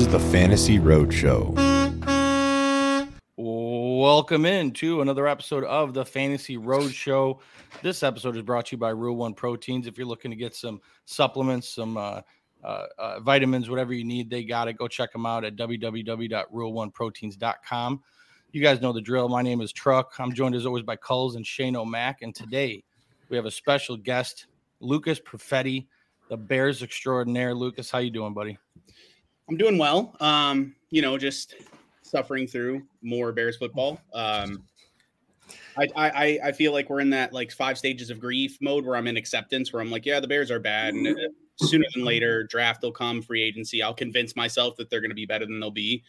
Is the Fantasy Roadshow. Welcome in to another episode of the Fantasy Roadshow. This episode is brought to you by Rule One Proteins. If you're looking to get some supplements, some uh, uh, uh, vitamins, whatever you need, they got it. Go check them out at www.rule1proteins.com. You guys know the drill. My name is Truck. I'm joined as always by Culls and Shane O'Mac. And today we have a special guest, Lucas Perfetti, the Bears extraordinaire. Lucas, how you doing, buddy? I'm doing well. Um, you know, just suffering through more Bears football. Um, I, I I feel like we're in that like five stages of grief mode where I'm in acceptance, where I'm like, yeah, the Bears are bad, and uh, sooner than later, draft will come, free agency. I'll convince myself that they're going to be better than they'll be.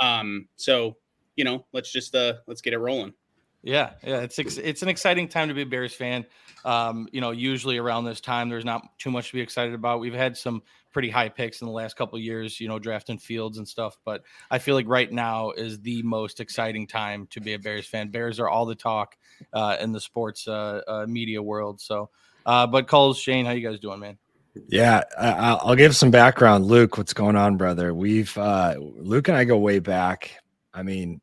Um, so you know, let's just uh let's get it rolling. Yeah, yeah, it's it's an exciting time to be a Bears fan. Um, you know, usually around this time, there's not too much to be excited about. We've had some pretty high picks in the last couple years, you know, drafting fields and stuff. But I feel like right now is the most exciting time to be a Bears fan. Bears are all the talk uh, in the sports uh, uh, media world. So, uh, but Coles, Shane, how you guys doing, man? Yeah, I, will give some background. Luke, what's going on, brother? We've uh, Luke and I go way back. I mean,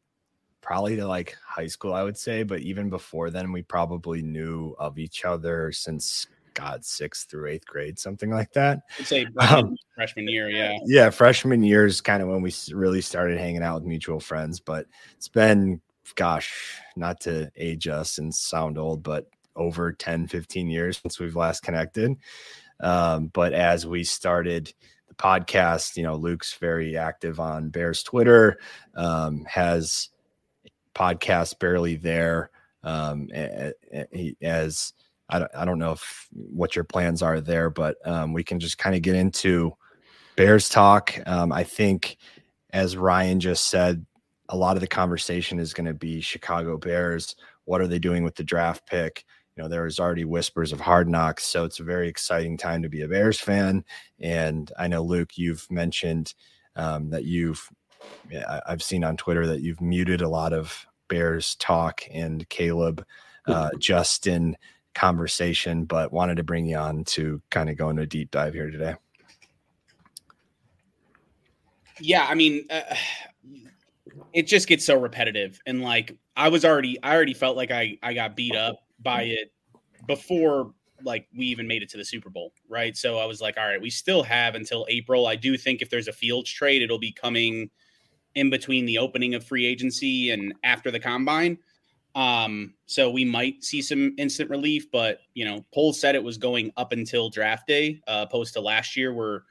probably to like high school, I would say. But even before then, we probably knew of each other since God, sixth through eighth grade, something like that. I'd say freshman, um, freshman year, yeah. Yeah, freshman year is kind of when we really started hanging out with mutual friends. But it's been, gosh, not to age us and sound old, but over 10, 15 years since we've last connected. Um, but as we started the podcast, you know, Luke's very active on Bears Twitter, um, has podcast barely there um, as I don't, I don't know if what your plans are there, but um, we can just kind of get into Bears talk. Um, I think, as Ryan just said, a lot of the conversation is going to be Chicago Bears. What are they doing with the draft pick? You know, there's already whispers of hard knocks, so it's a very exciting time to be a Bears fan. And I know Luke, you've mentioned um, that you've, I've seen on Twitter that you've muted a lot of Bears talk and Caleb, uh, Justin conversation, but wanted to bring you on to kind of go into a deep dive here today. Yeah, I mean, uh, it just gets so repetitive, and like I was already, I already felt like I I got beat up by it before like we even made it to the Super Bowl, right? So I was like, all right, we still have until April. I do think if there's a Fields trade, it'll be coming in between the opening of free agency and after the combine. Um, so we might see some instant relief, but you know, Poles said it was going up until draft day, uh, opposed to last year where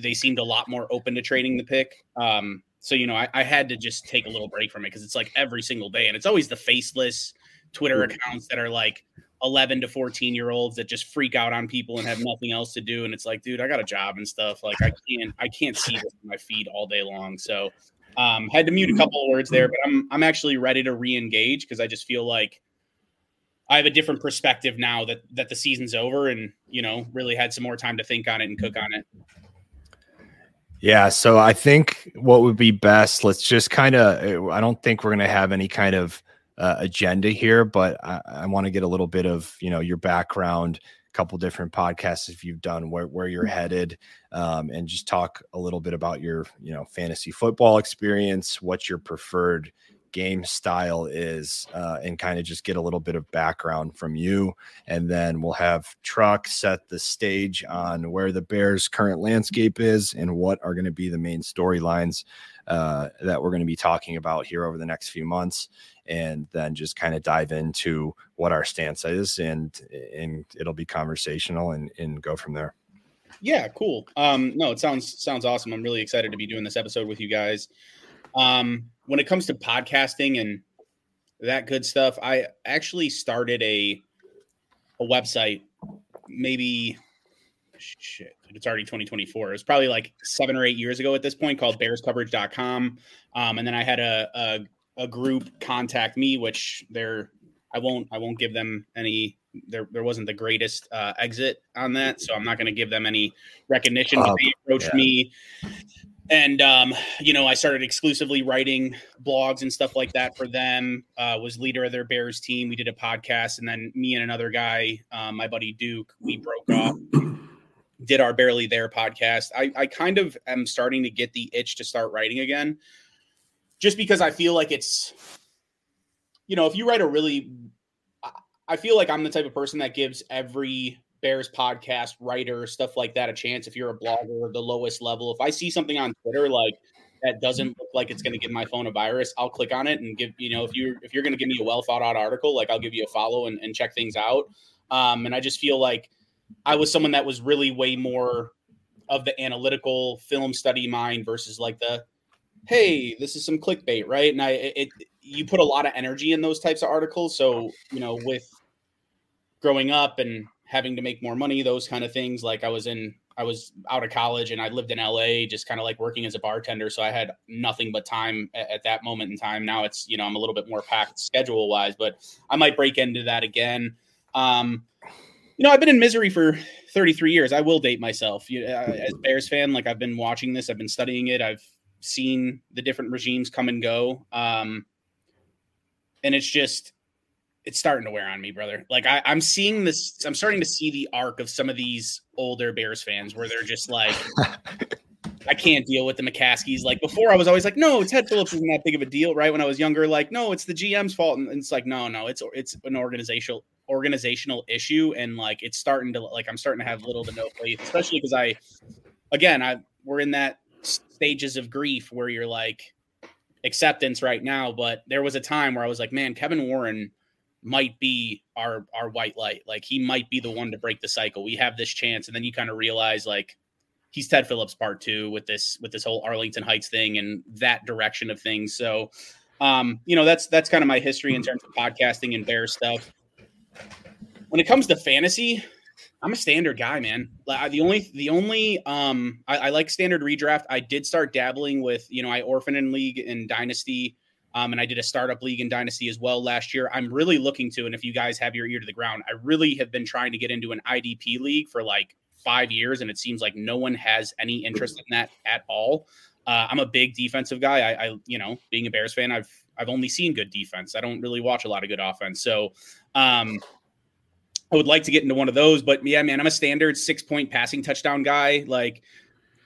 they seemed a lot more open to trading the pick. Um, so you know, I, I had to just take a little break from it because it's like every single day, and it's always the faceless Twitter accounts that are like 11 to 14 year olds that just freak out on people and have nothing else to do and it's like dude i got a job and stuff like i can't i can't see this in my feed all day long so um, had to mute a mm-hmm. couple of words there, but I'm I'm actually ready to re-engage because I just feel like I have a different perspective now that that the season's over, and you know, really had some more time to think on it and cook on it. Yeah, so I think what would be best, let's just kind of, I don't think we're going to have any kind of uh, agenda here, but I, I want to get a little bit of, you know, your background, couple different podcasts if you've done where, where you're headed um, and just talk a little bit about your you know fantasy football experience what your preferred game style is uh, and kind of just get a little bit of background from you. And then we'll have truck set the stage on where the bears current landscape is and what are going to be the main storylines uh, that we're going to be talking about here over the next few months and then just kind of dive into what our stance is and and it'll be conversational and and go from there. Yeah cool. Um no it sounds sounds awesome. I'm really excited to be doing this episode with you guys. Um when it comes to podcasting and that good stuff i actually started a a website maybe shit it's already 2024 it was probably like seven or eight years ago at this point called bearscoverage.com um, and then i had a, a, a group contact me, which they're I won't I won't give them any there there wasn't the greatest uh, exit on that, so I'm not going to give them any recognition. Um, they approached yeah. me, and um, you know I started exclusively writing blogs and stuff like that for them. Uh, was leader of their Bears team. We did a podcast, and then me and another guy, uh, my buddy Duke, we broke off did our barely there podcast I, I kind of am starting to get the itch to start writing again just because i feel like it's you know if you write a really i feel like i'm the type of person that gives every bears podcast writer stuff like that a chance if you're a blogger the lowest level. If i see something on twitter like that doesn't look like it's going to give my phone a virus i'll click on it and give you know if you're if you're going to give me a well thought out article like i'll give you a follow and, and check things out. Um, and i just feel like I was someone that was really way more of the analytical film study mind versus like the hey, this is some clickbait, right? And I it you put a lot of energy in those types of articles. So, you know, with growing up and having to make more money, those kind of things, like I was in I was out of college and I lived in LA, just kind of like working as a bartender. So I had nothing but time at, at, that moment in time. Now it's, you know, I'm a little bit more packed schedule wise, but I might break into that again. Um, you know, I've been in misery for 33 years. I will date myself. You, uh, as Bears fan, like I've been watching this, I've been studying it. I've seen the different regimes come and go. Um, and it's just, it's starting to wear on me, brother. Like I, I'm seeing this, I'm starting to see the arc of some of these older Bears fans where they're just like, I can't deal with the McCaskies. Like before, I was always like, no, Ted Phillips isn't that big of a deal, right? When I was younger, like, no, it's the GM's fault, and it's like, no, no, it's it's an organizational organizational issue and like it's starting to like i'm starting to have little to no faith especially because i again i we're in that stages of grief where you're like acceptance right now but there was a time where i was like man kevin warren might be our our white light. Like he might be the one to break the cycle. We have this chance. And then you kind of realize like he's ted phillips part two with this with this whole arlington heights thing and that direction of things. So um you know that's that's kind of my history in terms of podcasting and bear stuff. When it comes to fantasy, I'm a standard guy, man. The only the only um I, I, like standard redraft. I did start dabbling with you know I orphan in league and dynasty, um, and I did a startup league in dynasty as well last year. I'm really looking to, and if you guys have your ear to the ground, I really have been trying to get into an IDP league for like five years, and it seems like no one has any interest in that at all. Uh, I'm a big defensive guy. I, I, you know, being a Bears fan, I've I've only seen good defense. I don't really watch a lot of good offense. So, um, I would like to get into one of those, but yeah, man, I'm a standard six point passing touchdown guy. Like,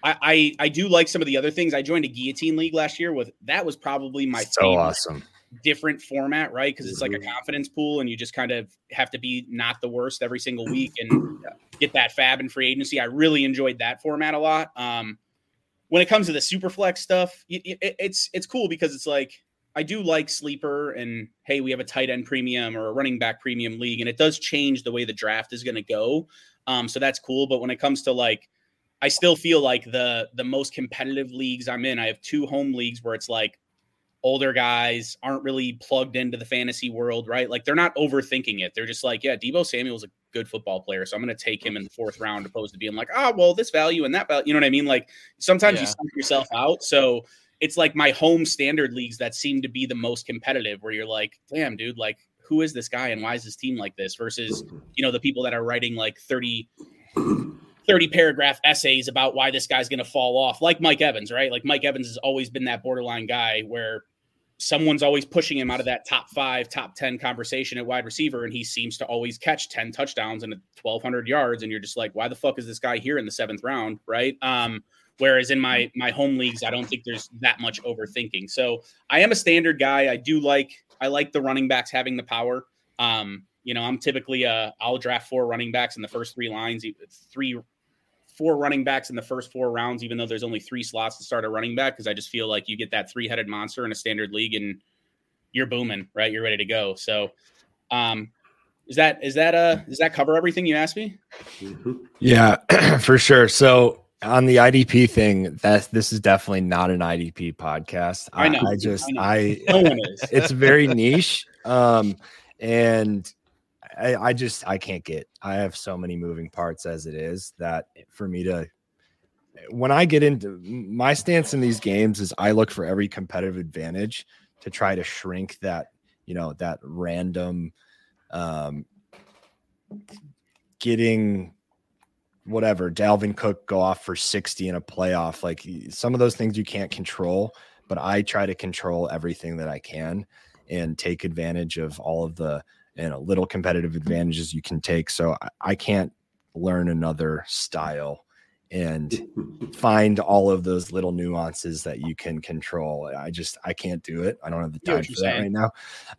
I, I, I do like some of the other things. I joined a guillotine league last year with that was probably my so awesome different format, right? Because it's like a mm-hmm. confidence pool, and you just kind of have to be not the worst every single week and get that fab and free agency. I really enjoyed that format a lot. Um, when it comes to the super flex stuff, it, it, it's it's cool because it's like I do like sleeper and hey, we have a tight end premium or a running back premium league, and it does change the way the draft is going to go. Um, so that's cool. But when it comes to like, I still feel like the the most competitive leagues I'm in, I have two home leagues where it's like older guys aren't really plugged into the fantasy world, right? Like they're not overthinking it. They're just like, yeah, Deebo Samuel's a good football player, so I'm going to take him in the fourth round, opposed to being like, oh, well, this value and that value. You know what I mean? Like sometimes yeah. you stump yourself out. So it's like my home standard leagues that seem to be the most competitive where you're like damn dude like who is this guy and why is this team like this? Versus you know the people that are writing like 30 30 paragraph essays about why this guy's going to fall off like mike evans right? Like mike evans has always been that borderline guy where someone's always pushing him out of that top five top 10 conversation at wide receiver and he seems to always catch 10 touchdowns and 1200 yards and you're just like why the fuck is this guy here in the seventh round? Right? Um Whereas in my my home leagues, I don't think there's that much overthinking. So I am a standard guy. I do like I like the running backs having the power. Um, you know, I'm typically uh I'll draft four running backs in the first three lines, three four running backs in the first four rounds, even though there's only three slots to start a running back, because I just feel like you get that three headed monster in a standard league and you're booming, right? You're ready to go. So um is that is that uh does that cover everything you asked me? Yeah, for sure. So on the IDP thing, that this is definitely not an IDP podcast. I, know. I just I, I no it's very niche. Um and I, I just I can't get I have so many moving parts as it is that for me to when I get into my stance in these games is I look for every competitive advantage to try to shrink that, you know, that random um getting whatever Dalvin Cook go off for 60 in a playoff. Like some of those things you can't control, but I try to control everything that I can and take advantage of all of the you know little competitive advantages you can take. So I, I can't learn another style and find all of those little nuances that you can control. I just I can't do it. I don't have the time for that saying. right now.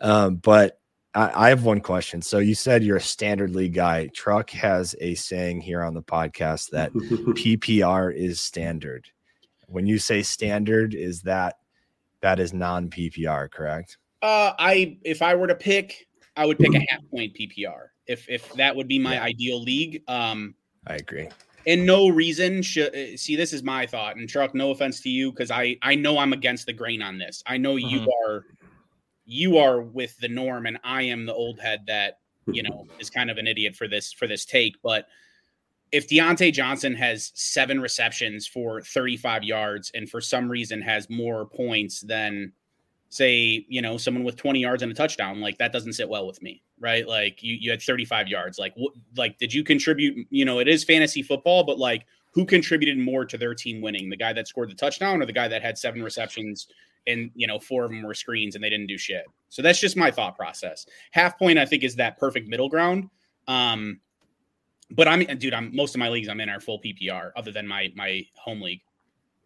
Um, but I, I have one question. So you said you're a standard league guy. Truck has a saying here on the podcast that PPR is standard. When you say standard, is that that is non PPR, correct? Uh, I if I were to pick, I would pick a half point PPR. If if that would be my yeah. ideal league. Um, I agree. And no reason should uh, see. This is my thought. And Truck, no offense to you, because I I know I'm against the grain on this. I know mm-hmm. you are you are with the norm, and I am the old head that hmm. you know is kind of an idiot for this for this take. But if Diontae Johnson has seven receptions for 35 yards and for some reason has more points than say, you know, someone with 20 yards and a touchdown, like that doesn't sit well with me, right? Like you, you had 35 yards. Like, what, like, did you contribute? You know, it is fantasy football, but like, who contributed more to their team winning? The guy that scored the touchdown or the guy that had seven receptions and, you know, four of them were screens and they didn't do shit? So that's just my thought process. Half point, I think, is that perfect middle ground. Um, but I'm, dude, I'm most of my leagues I'm in are full PPR, other than my my home league.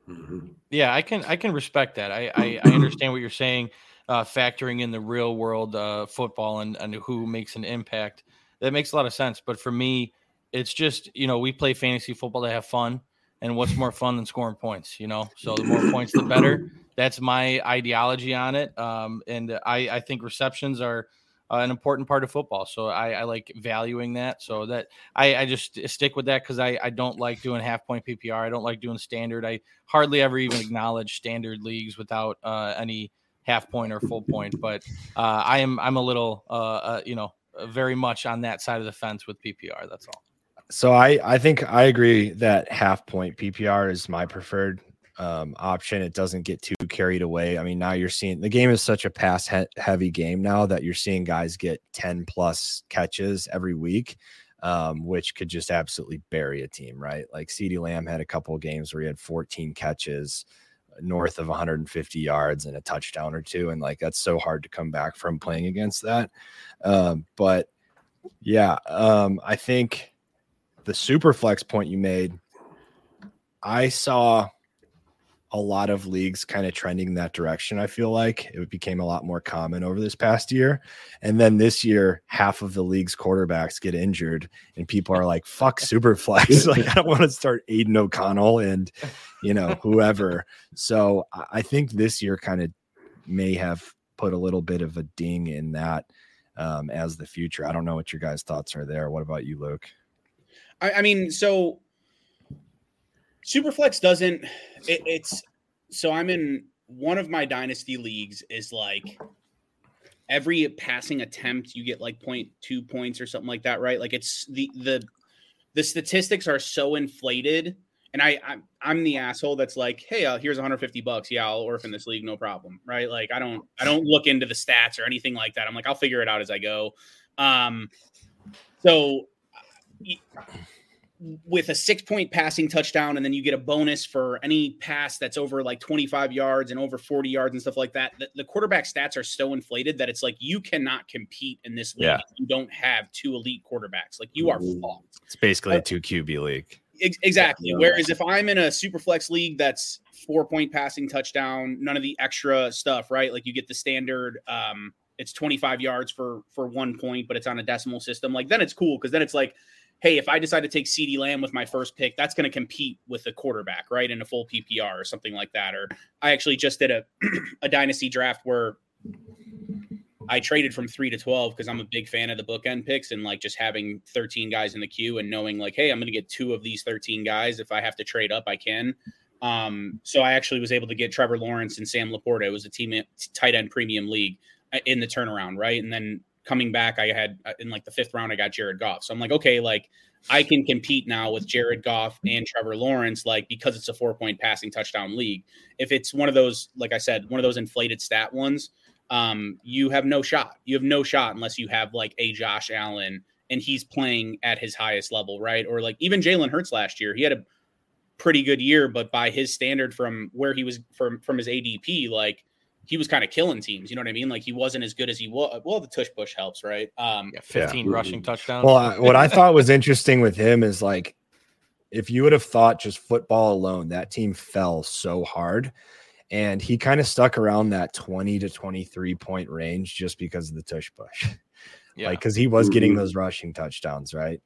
Mm-hmm. Yeah, I can I can respect that. I I, I understand what you're saying, uh, factoring in the real world uh, football and, and who makes an impact. That makes a lot of sense. But for me, it's just you know we play fantasy football to have fun, and what's more fun than scoring points? You know, so the more points, the better. That's my ideology on it. Um, and I I think receptions are uh, an important part of football. So I, I, like valuing that. So that I, I just stick with that because I, I don't like doing half point PPR. I don't like doing standard. I hardly ever even acknowledge standard leagues without uh, any half point or full point. But uh, I am I'm a little uh, uh, you know very much on that side of the fence with PPR. That's all. So I I think I agree that half point PPR is my preferred um, option. It doesn't get too carried away. I mean, now you're seeing the game is such a pass he- heavy game now that you're seeing guys get 10 plus catches every week, um, which could just absolutely bury a team, right? Like CeeDee Lamb had a couple of games where he had 14 catches uh, north of 150 yards and a touchdown or two. And like that's so hard to come back from playing against that. Um, but yeah, um, I think the super flex point you made, I saw a lot of leagues kind of trending in that direction. I feel like it became a lot more common over this past year. And then this year, half of the league's quarterbacks get injured, and people are like, fuck super flex. like, I don't want to start Aidan O'Connell and, you know, whoever. So I think this year kind of may have put a little bit of a ding in that um, as the future. I don't know what your guys' thoughts are there. What about you, Luke? I, I mean, so Superflex doesn't. It, it's so I'm in one of my dynasty leagues is like every passing attempt you get like 0.2 points or something like that, right? Like it's the the the statistics are so inflated. And I, I'm, I'm the asshole that's like, hey, uh, here's 150 bucks. Yeah, I'll orphan this league, no problem, right? Like I don't, I don't look into the stats or anything like that. I'm like, I'll figure it out as I go. Um, so with a six point passing touchdown, and then you get a bonus for any pass that's over like 25 yards and over 40 yards and stuff like that. The, the quarterback stats are so inflated that it's like you cannot compete in this league. Yeah. you don't have two elite quarterbacks. Like you are fucked. It's basically a two QB league. Ex- exactly. Yeah. Whereas if I'm in a super flex league that's four point passing touchdown, none of the extra stuff, right? Like you get the standard um it's 25 yards for for one point, but it's on a decimal system. Like then it's cool because then it's like hey, if I decide to take CeeDee Lamb with my first pick, that's going to compete with the quarterback, right? In a full PPR or something like that. Or I actually just did a, a dynasty draft where I traded from three to 12 because I'm a big fan of the bookend picks and like just having 13 guys in the queue and knowing like, hey, I'm going to get two of these 13 guys. If I have to trade up, I can. Um, so I actually was able to get Trevor Lawrence and Sam LaPorta. It was a team tight end premium league uh, in the turnaround, right? And then coming back, I had uh, in like the fifth round, I got Jared Goff. So I'm like, okay, like I can compete now with Jared Goff and Trevor Lawrence, like because it's a four point passing touchdown league. If it's one of those, like I said, one of those inflated stat ones, um, you have no shot. You have no shot unless you have like a Josh Allen and he's playing at his highest level, right? Or like even Jalen Hurts last year, he had a pretty good year, but by his standard from where he was from from his ADP, like he was kind of killing teams. You know what I mean? Like he wasn't as good as he was. Well, the tush push helps, right? Um, yeah, 15 yeah. rushing touchdowns. Well, what I thought was interesting with him is like if you would have thought just football alone, that team fell so hard. And he kind of stuck around that 20 to 23 point range just because of the tush push. Yeah. Like, because he was getting mm-hmm. those rushing touchdowns, right?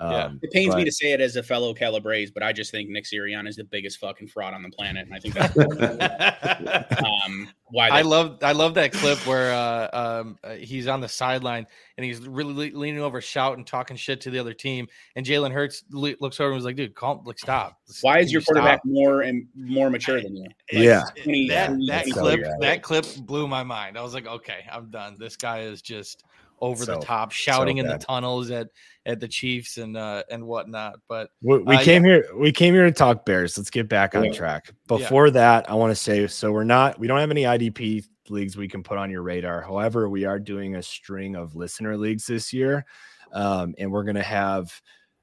Yeah. Um, it pains but, me to say it as a fellow Calabrese, but I just think Nick Sirianni is the biggest fucking fraud on the planet, and I think that's um, why. They- I love I love that clip where uh, um, uh, he's on the sideline and he's really leaning over, shouting, talking shit to the other team, and Jalen Hurts le- looks over and was like, "Dude, calm, like stop." Why is your you quarterback stop? more and more mature than you? Like, yeah, 20, that, that clip that clip blew my mind. I was like, "Okay, I'm done. This guy is just." Over so, the top, shouting so in the tunnels at at the Chiefs and uh and whatnot. But we, we uh, came yeah. here we came here to talk Bears. Let's get back on yeah. track. Before yeah. that, I want to say so we're not we don't have any IDP leagues we can put on your radar. However, we are doing a string of listener leagues this year. Um, and we're gonna have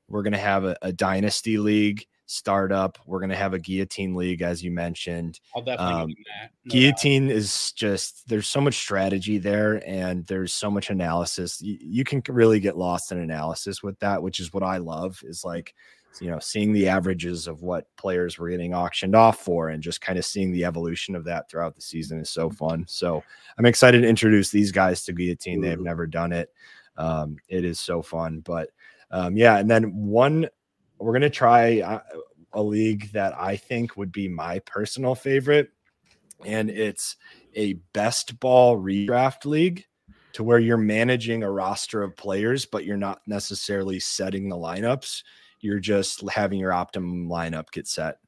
we're gonna have a, a dynasty league startup. We're going to have a guillotine league, as you mentioned. I'll definitely um, no guillotine doubt. is just there's so much strategy there, and there's so much analysis. You, you, can really get lost in analysis with that, which is what I love. Is like you know seeing the averages of what players were getting auctioned off for, and just kind of seeing the evolution of that throughout the season is so fun. So I'm excited to introduce these guys to guillotine. They've never done it. Um, it is so fun, but um, yeah, and then one we're going to try uh, a league that I think would be my personal favorite. And it's a best ball redraft league to where you're managing a roster of players, but you're not necessarily setting the lineups. You're just having your optimum lineup get set,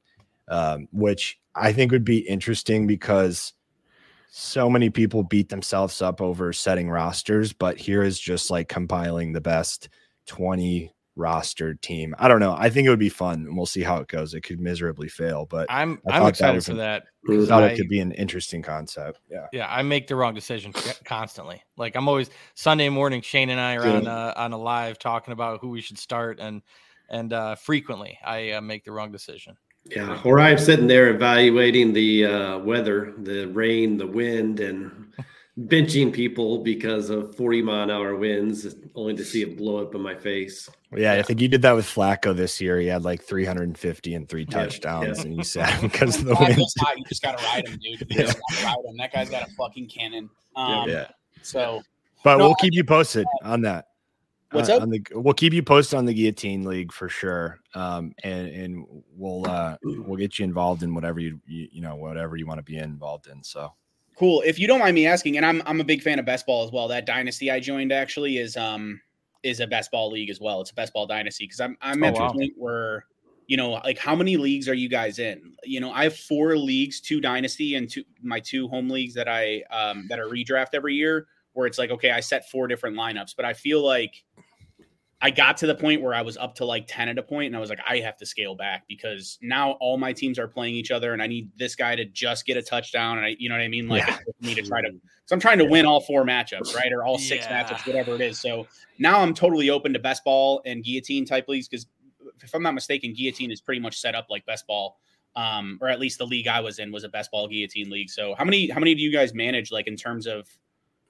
um, which I think would be interesting because so many people beat themselves up over setting rosters, but here is just like compiling the best 20 rostered team. I don't know. I think it would be fun, and we'll see how it goes. It could miserably fail, but I'm I'm excited for that. I thought it could be an interesting concept. Yeah, yeah. I make the wrong decision constantly. Like I'm always Sunday morning. Shane and I are yeah. on uh, on a live talking about who we should start, and and uh, frequently I uh, make the wrong decision. Yeah, or I'm sitting there evaluating the uh, weather, the rain, the wind, and benching people because of 40 mile an hour winds, only to see it blow up in my face. Yeah, I think you did that with Flacco this year. He had like 350 and three touchdowns, yeah. and you sat because of the wind. You just got to ride him, dude. You just gotta ride him. That guy's got a fucking cannon. Um, yeah. So, but no, we'll keep you posted on that. What's uh, up? The, we'll keep you posted on the guillotine league for sure, um, and and we'll uh, we'll get you involved in whatever you, you you know whatever you want to be involved in. So Cool. If you don't mind me asking, and I'm I'm a big fan of best ball as well. That dynasty I joined actually is um is a best ball league as well. It's a best ball dynasty because I'm I'm oh, at wow. a point where you know like how many leagues are you guys in? You know I have four leagues, two dynasty and two my two home leagues that I um that are redraft every year. Where it's like okay, I set four different lineups, but I feel like I got to the point where I was up to like 10 at a point and I was like, I have to scale back because now all my teams are playing each other and I need this guy to just get a touchdown. And I, you know what I mean? Like, yeah. me to try to, so I'm trying to win all four matchups, right? Or all six yeah. matchups, whatever it is. So now I'm totally open to best ball and guillotine type leagues because if I'm not mistaken, guillotine is pretty much set up like best ball. Um, or at least the league I was in was a best ball guillotine league. So how many, how many do you guys manage like in terms of,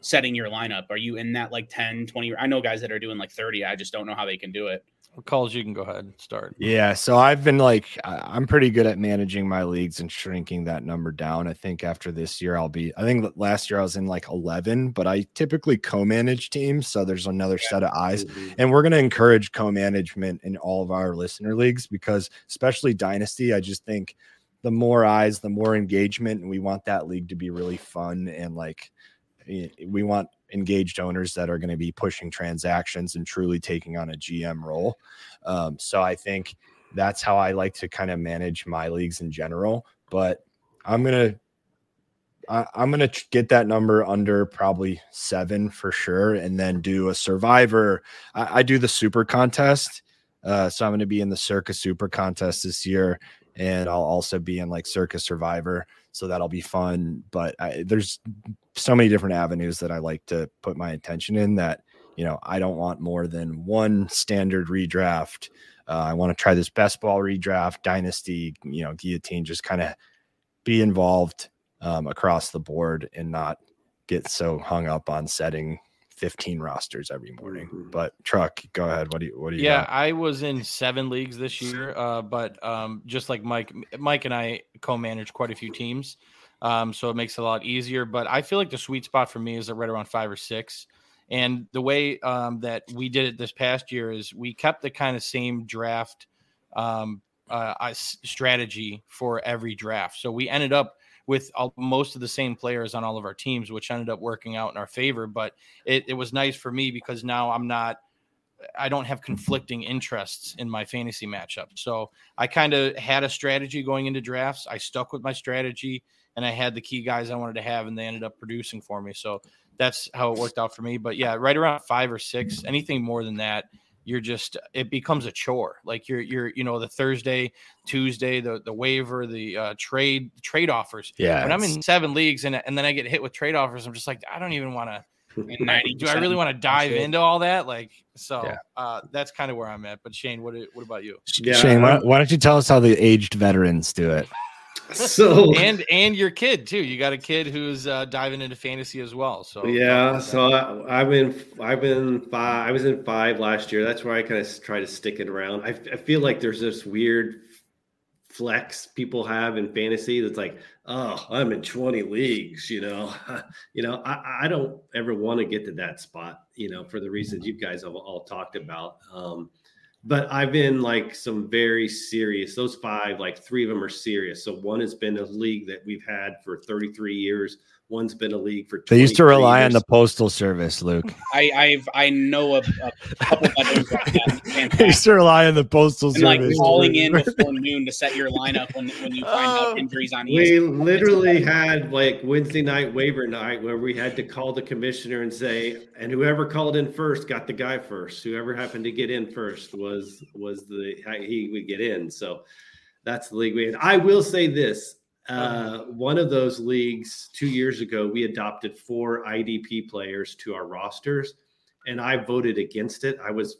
setting your lineup? Are you in that like 10, 20? I know guys that are doing like 30. I just don't know how they can do it. Calls you can go ahead and start. Yeah, so I've been like I'm pretty good at managing my leagues and shrinking that number down. I think after this year I'll be I think last year I was in like 11, but I typically co-manage teams, so there's another yeah. set of eyes. Mm-hmm. And we're going to encourage co-management in all of our listener leagues because especially dynasty, I just think the more eyes, the more engagement and we want that league to be really fun and like we want engaged owners that are going to be pushing transactions and truly taking on a GM role. Um, so I think that's how I like to kind of manage my leagues in general. But I'm gonna I, am gonna get that number under probably seven for sure, and then do a survivor. I, I do the super contest, uh, so I'm gonna be in the Circa Super contest this year, and I'll also be in like Circa Survivor so that'll be fun. But I, there's so many different avenues that I like to put my attention in that you know I don't want more than one standard redraft. Uh, I want to try this best ball redraft, dynasty, you know, guillotine, just kind of be involved um, across the board and not get so hung up on setting 15 rosters every morning. Mhm. But truck, go ahead. What do you what do you Yeah, got? I was in seven leagues this year, uh, but um, just like Mike, Mike and I co-manage quite a few teams, um, so it makes it a lot easier. But I feel like the sweet spot for me is right around five or six. And the way um, that we did it this past year is we kept the kind of same draft um, uh, strategy for every draft. So we ended up with all, most of the same players on all of our teams, which ended up working out in our favor. But it, it was nice for me because now I'm not I don't have conflicting interests in my fantasy matchup. So I kind of had a strategy going into drafts. I stuck with my strategy and I had the key guys I wanted to have and they ended up producing for me. So that's how it worked out for me. But yeah, right around five or six, anything more than that, you're just it becomes a chore. Like you're you're you know the Thursday, Tuesday, the the waiver, the uh, trade trade offers. Yeah. When I'm in seven leagues and and then I get hit with trade offers, I'm just like I don't even want to 90 do I really want to dive into all that? Like, so Yeah. uh, that's kind of where I'm at. But Shane, what what about you? Yeah, Shane, why, why don't you tell us how the aged veterans do it? So And and your kid too. You got a kid who's uh, diving into fantasy as well. So yeah, so I, I've been I've been five. I was in five last year. That's where I kind of try to stick it around. I, I feel like there's this weird flex people have in fantasy that's like, oh, I'm in 20 leagues. You know, you know, I, I don't ever want to get to that spot. You know, for the reasons you guys have all talked about. Um, but I've been like some very serious. Those five, like three of them are serious. So one has been a league that we've had for 33 years. One's been a league for. They used to 23 rely on the postal service, Luke. I I've I know of a couple veterans like that. They used to rely on the postal and like calling in before noon to set your lineup when, when you find Oh. out injuries on We ESPN. literally had like Wednesday night waiver night where we had to call the commissioner and say, and whoever called in first got the guy first. Whoever happened to get in first was was the he would get in. So that's the league we had. I will say this. Uh, one of those leagues two years ago, we adopted four IDP players to our rosters, and I voted against it. I was,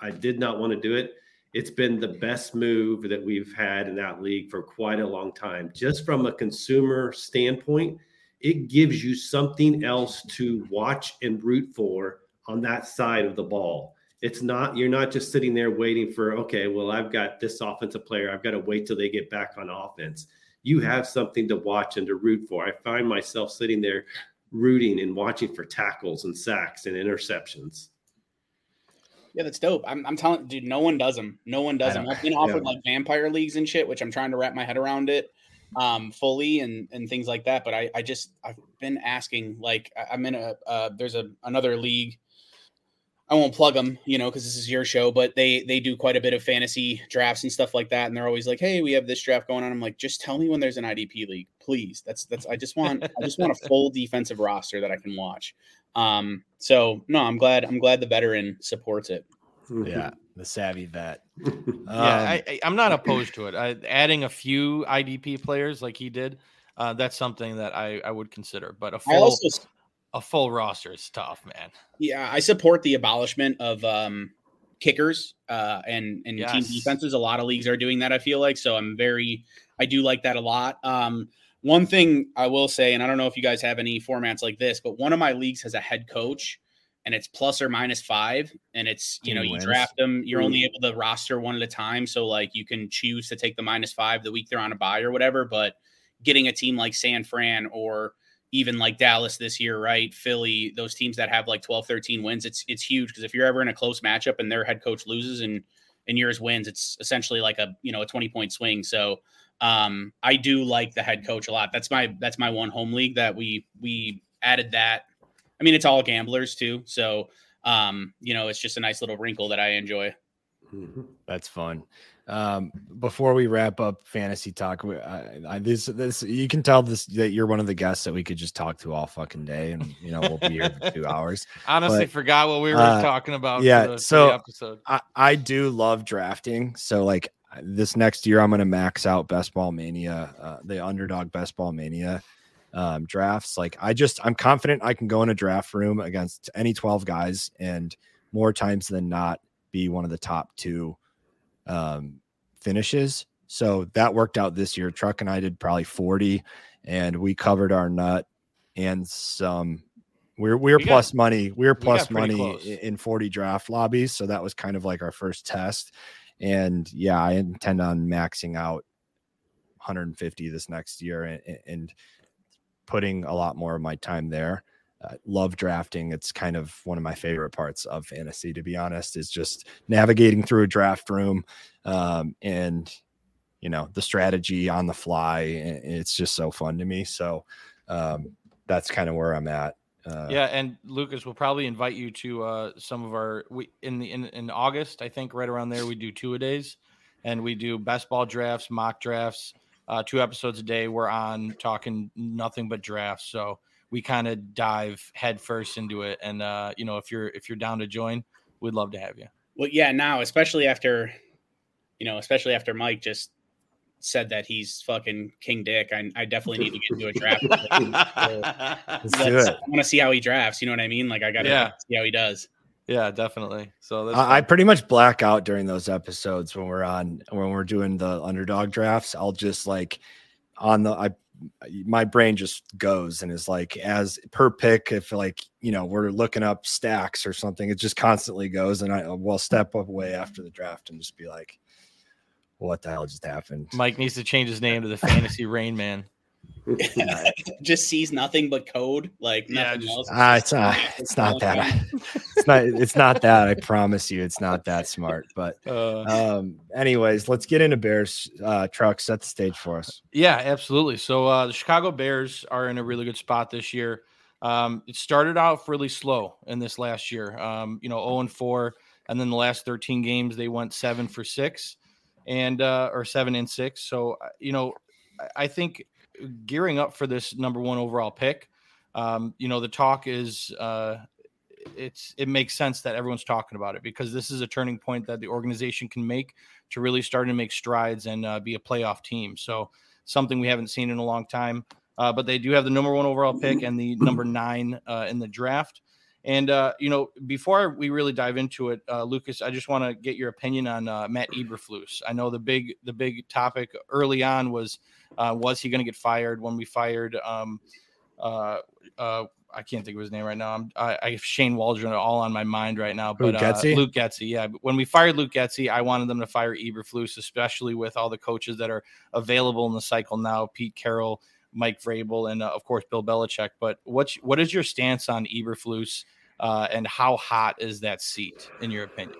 I did not want to do it it's been the best move that we've had in that league for quite a long time. Just from a consumer standpoint, it gives you something else to watch and root for on that side of the ball. It's not, you're not just sitting there waiting for, okay, well, I've got this offensive player. I've got to wait till they get back on offense. You have something to watch and to root for. I find myself sitting there rooting and watching for tackles and sacks and interceptions. Yeah, that's dope. I'm, I'm telling, dude, no one does them. No one does them. I've been offered yeah. like vampire leagues and shit, which I'm trying to wrap my head around it um fully and and things like that. But I I just I've been asking like I- I'm in a uh there's a another league. I won't plug them, you know, because this is your show, but they they do quite a bit of fantasy drafts and stuff like that, and they're always like, "Hey, we have this draft going on." I'm like, "Just tell me when there's an IDP league, please." That's that's I just want I just want a full defensive roster that I can watch. Um, so no, I'm glad I'm glad the veteran supports it. yeah, the savvy vet. yeah, Um, I, I, I'm not opposed to it. I, adding a few IDP players like he did, uh, that's something that I, I would consider. But a I full also a full roster is tough, man. Yeah, I support the abolishment of um, kickers uh, and and team defenses. A lot of leagues are doing that. I feel like so. I'm very, I do like that a lot. Um, one thing I will say, and I don't know if you guys have any formats like this, but one of my leagues has a head coach, and it's plus or minus five, and it's you know Team you draft them, you're only able to roster one at a time, so like you can choose to take the minus five the week they're on a bye or whatever. But getting a team like San Fran or even like Dallas this year, right? Philly, those teams that have like 12, 13 wins, it's it's huge because if you're ever in a close matchup and their head coach loses and and yours wins, it's essentially like a you know a 20 point swing. So um I do like the head coach a lot. That's my that's my one home league that we we added that. I mean, it's all gamblers too. So um, you know, it's just a nice little wrinkle that I enjoy. Mhm. That's fun. Um, before we wrap up fantasy talk, we, I, I, this this you can tell this that you're one of the guests that we could just talk to all fucking day, and you know we'll be here for two hours. Honestly, But, forgot what we were uh, talking about. yeah, the, so- episode. I, I do love drafting. So like this next year, I'm gonna max out Best Ball Mania, uh, the underdog Best Ball Mania um, drafts. Like I just I'm confident I can go in a draft room against any 12 guys and more times than not be one of the top two um, finishes. So that worked out this year. Truck and I did probably 40, and we covered our nut and some We're we're We got- plus money. We're plus pretty money close. in 40 draft lobbies. So that was kind of like our first test. And yeah, I intend on maxing out 150 this next year and, and putting a lot more of my time there. Love drafting. It's kind of one of my favorite parts of fantasy, to be honest, is just navigating through a draft room um, and, you know, the strategy on the fly. It's just so fun to me. So um, that's kind of where I'm at. Uh, Yeah, and Lucas will probably invite you to uh, some of our we in the in, in August, I think right around there we do two a days, and we do best ball drafts, mock drafts, uh, two episodes a day. We're on talking nothing but drafts, so we kind of dive headfirst into it. And uh, you know, if you're if you're down to join, we'd love to have you. Well, yeah, now especially after, you know, especially after Mike just said that he's fucking King Dick. I, I definitely need to get into a draft. So, Let's do it. I want to see how he drafts. You know what I mean? Like I got to Yeah. see how he does. yeah, definitely. So that's I, I pretty much black out during those episodes when we're on when we're doing the underdog drafts. I'll just like on the I my brain just goes and is like as per pick if like you know we're looking up stacks or something it just constantly goes and I will step away after the draft and just be like what the hell just happened Mike needs to change his name to the Fantasy Rain Man. just sees nothing but code. Like Yeah, nothing just- else. Ah, it's not it's not that it's not it's not that I promise you it's not that smart but Uh, um anyways let's get into bears uh truck set the stage for us Yeah, absolutely. So uh, the Chicago Bears are in a really good spot this year. Um, it started out really slow in this last year. Um, you know, 0 and 4, and then the last 13 games they went seven for six, and uh, or seven and six. So uh, you know, I- I think gearing up for this number one overall pick. Um, you know, the talk is uh, it's it makes sense that everyone's talking about it because this is a turning point that the organization can make to really start to make strides and uh, be a playoff team. So something we haven't seen in a long time. Uh, but they do have the number one overall pick and the number nine uh, in the draft. And uh, you know, before we really dive into it, uh, Lucas, I just want to get your opinion on uh, Matt Eberflus. I know the big the big topic early on was was he going to get fired when we fired um, uh, uh, I can't think of his name right now. I'm I, I have Shane Waldron all on my mind right now. Who, But uh, Getsy? Luke Getsy, yeah. When we fired Luke Getsy, I wanted them to fire Eberflus, especially with all the coaches that are available in the cycle now. Pete Carroll, Mike Vrabel, and uh, of course Bill Belichick. But what's what is your stance on Eberflus, uh, and how hot is that seat in your opinion?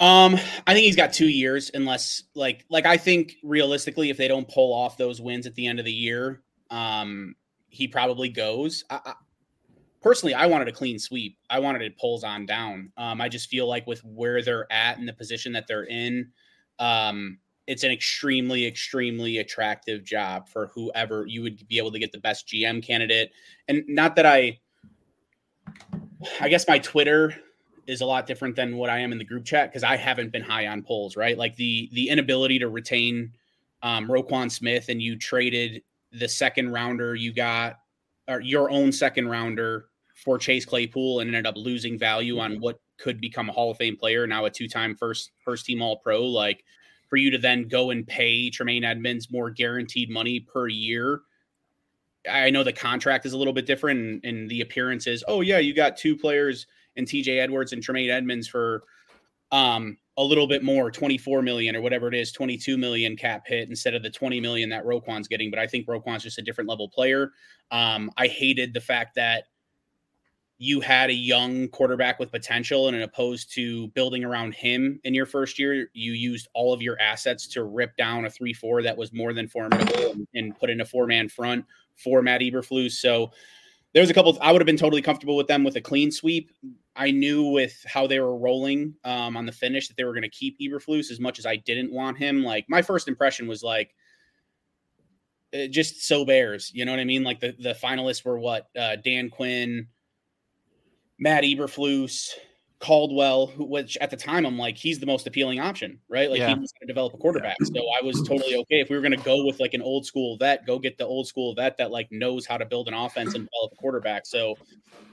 Um, I think he's got two years, unless like like I think realistically, if they don't pull off those wins at the end of the year, um, he probably goes. I, I, personally, I wanted a clean sweep. I wanted it Poles on down. Um, I just feel like with where they're at and the position that they're in, um, it's an extremely, extremely attractive job for whoever you would be able to get the best GM candidate. And not that I, I guess my Twitter is a lot different than what I am in the group chat because I haven't been high on Poles, right? Like the the inability to retain um, Roquan Smith and you traded the second rounder you got or your own second rounder for Chase Claypool and ended up losing value on what could become a Hall of Fame player, now a two-time first first team All Pro. Like for you to then go and pay Tremaine Edmunds more guaranteed money per year. I know the contract is a little bit different, and, and the appearance is, oh yeah, you got two players and TJ Edwards and Tremaine Edmunds for um a little bit more 24 million or whatever it is 22 million cap hit instead of the 20 million that Roquan's getting but I think Roquan's just a different level player. Um I hated the fact that you had a young quarterback with potential and opposed to building around him in your first year. You used all of your assets to rip down a 3-4 that was more than formidable and, and put in a four-man front for Matt Eberflus. So there's a couple I would have been totally comfortable with them with a clean sweep I knew with how they were rolling um, on the finish that they were going to keep Eberflus as much as I didn't want him. Like my first impression was like uh, just so Bears, you know what I mean? Like the the finalists were what uh, Dan Quinn, Matt Eberflus, Caldwell, who, which at the time I'm like he's the most appealing option, right? Like Yeah. he was going to develop a quarterback, so I was totally okay if we were going to go with like an old school vet, go get the old school vet that like knows how to build an offense and develop a quarterback. So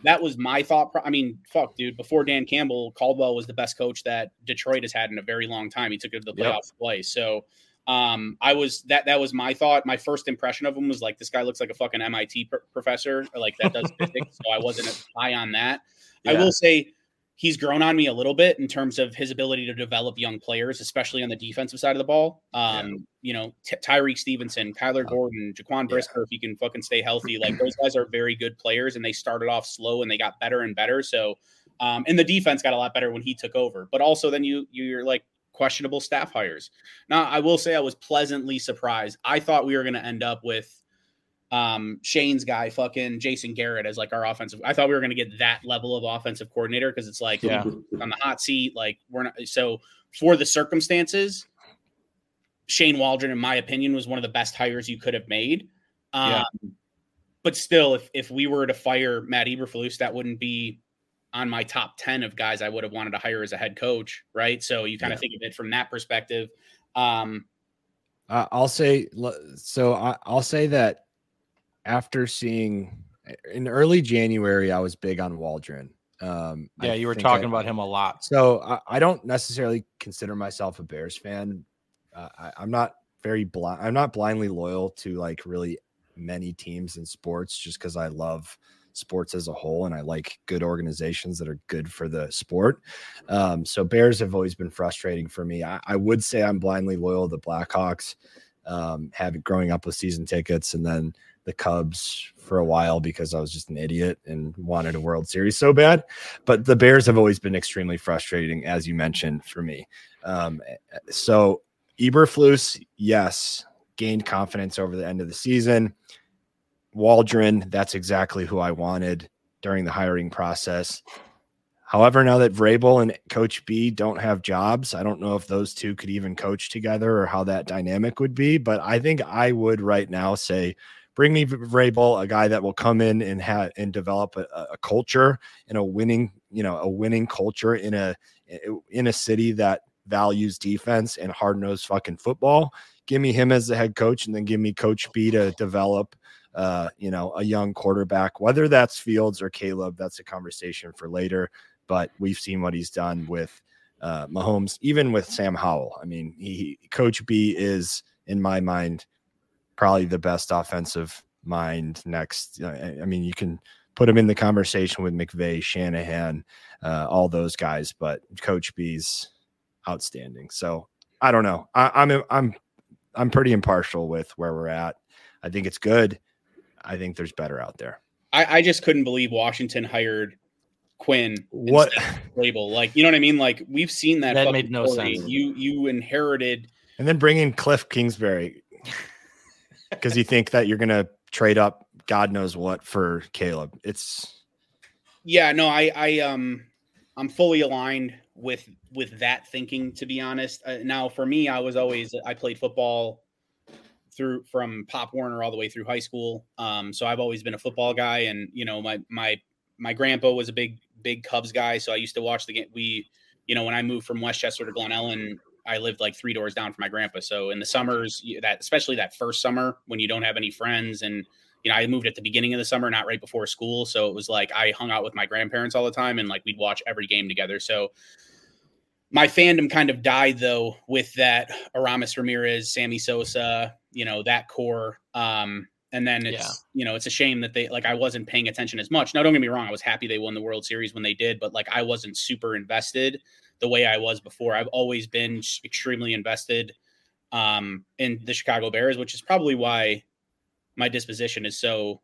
that was my thought. Pro- I mean, fuck, dude. Before Dan Campbell, Caldwell was the best coach that Detroit has had in a very long time. He took it to the Yep. playoffs twice. So Um, I was that that was my thought. My first impression of him was like this guy looks like a fucking MIT pr- professor, or like that does physics. So I wasn't high on that. I will say he's grown on me a little bit in terms of his ability to develop young players, especially on the defensive side of the ball. Um, you know, T- Tyrique Stevenson, Kyler Gordon, Jaquan Brisker, if he can fucking stay healthy, like those guys are very good players, and they started off slow and they got better and better. So, um, and the defense got a lot better when he took over. But also, then you you're like questionable staff hires. Now, I will say I was pleasantly surprised. I thought we were going to end up with um Shane's guy, fucking Jason Garrett, as like our offensive. I thought we were going to get that level of offensive coordinator because it's like Yeah. on the hot seat. Like we're not. So for the circumstances, Shane Waldron, in my opinion, was one of the best hires you could have made. Um, Yeah. But still, if if we were to fire Matt Eberflus, that wouldn't be on my top 10 of guys I would have wanted to hire as a head coach, right? So you kind of think of it from that perspective. Um, Uh, I'll say so. I, I'll say that after seeing in early January, I was big on Waldron. Um, I Yeah, you were talking I- about him a lot. So I, I don't necessarily consider myself a Bears fan. Uh, I, I'm not very blind. I'm not blindly loyal to like really many teams in sports just because I love sports as a whole and I like good organizations that are good for the sport. Um, so Bears have always been frustrating for me. I, I would say I'm blindly loyal to the Blackhawks, um, having growing up with season tickets and then the Cubs for a while because I was just an idiot and wanted a World Series so bad. But the Bears have always been extremely frustrating, as you mentioned, for me. Um, so Eberflus, yes, gained confidence over the end of the season. Waldron, that's exactly who I wanted during the hiring process. However, now that Vrabel and Coach B don't have jobs, I don't know if those two could even coach together or how that dynamic would be. But I think I would right now say, bring me Vrabel, a guy that will come in and have and develop a, a culture and a winning, you know, a winning culture in a in a city that values defense and hard nosed fucking football. Give me him as the head coach, and then give me Coach B to develop uh, you know, a young quarterback, whether that's Fields or Caleb, that's a conversation for later. But we've seen what he's done with uh, Mahomes, even with Sam Howell. I mean, he Coach B is, in my mind, probably the best offensive mind next. I I mean, you can put him in the conversation with McVay, Shanahan, uh, all those guys, but Coach B's outstanding. So I don't know. I, I'm I'm I'm pretty impartial with where we're at. I think it's good. I think there's better out there. I, I just couldn't believe Washington hired Quinn. What? instead Label, like you know what I mean? Like we've seen that. That made no story. sense. You you inherited. And then bring in Kliff Kingsbury because you think that you're gonna trade up God knows what for Caleb. It's Yeah, no, I I um I'm fully aligned with with that thinking. To be honest, uh, now for me, I was always I played football through from Pop Warner all the way through high school. Um, so I've always been a football guy, and you know my my my grandpa was a big big Cubs guy, so I used to watch the game. We, you know, when I moved from Westchester to Glen Ellyn, I lived like three doors down from my grandpa. So in the summers, that especially that first summer when you don't have any friends, and you know, I moved at the beginning of the summer, not right before school, so it was like I hung out with my grandparents all the time, and like we'd watch every game together. So my fandom kind of died though with that Aramis Ramirez, Sammy Sosa, you know, that core. Um, and then it's Yeah. you know, it's a shame that they like I wasn't paying attention as much. Now don't get me wrong, I was happy they won the World Series when they did, but like I wasn't super invested the way I was before. I've always been extremely invested um in the Chicago Bears, which is probably why my disposition is so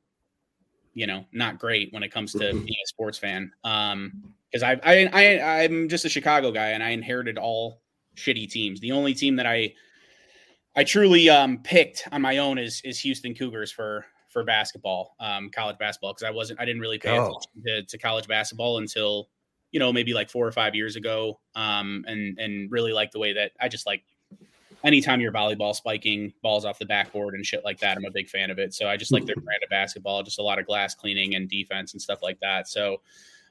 you know not great when it comes to being a sports fan um because I, I i i'm just a chicago guy and i inherited all shitty teams the only team that i i truly um picked on my own is is houston cougars for for basketball um college basketball because i wasn't i didn't really pay Go. attention to, to college basketball until you know maybe like four or five years ago um and and really like the way that i just like anytime you're volleyball spiking balls off the backboard and shit like that, I'm a big fan of it. So I just like their brand of basketball, just a lot of glass cleaning and defense and stuff like that. So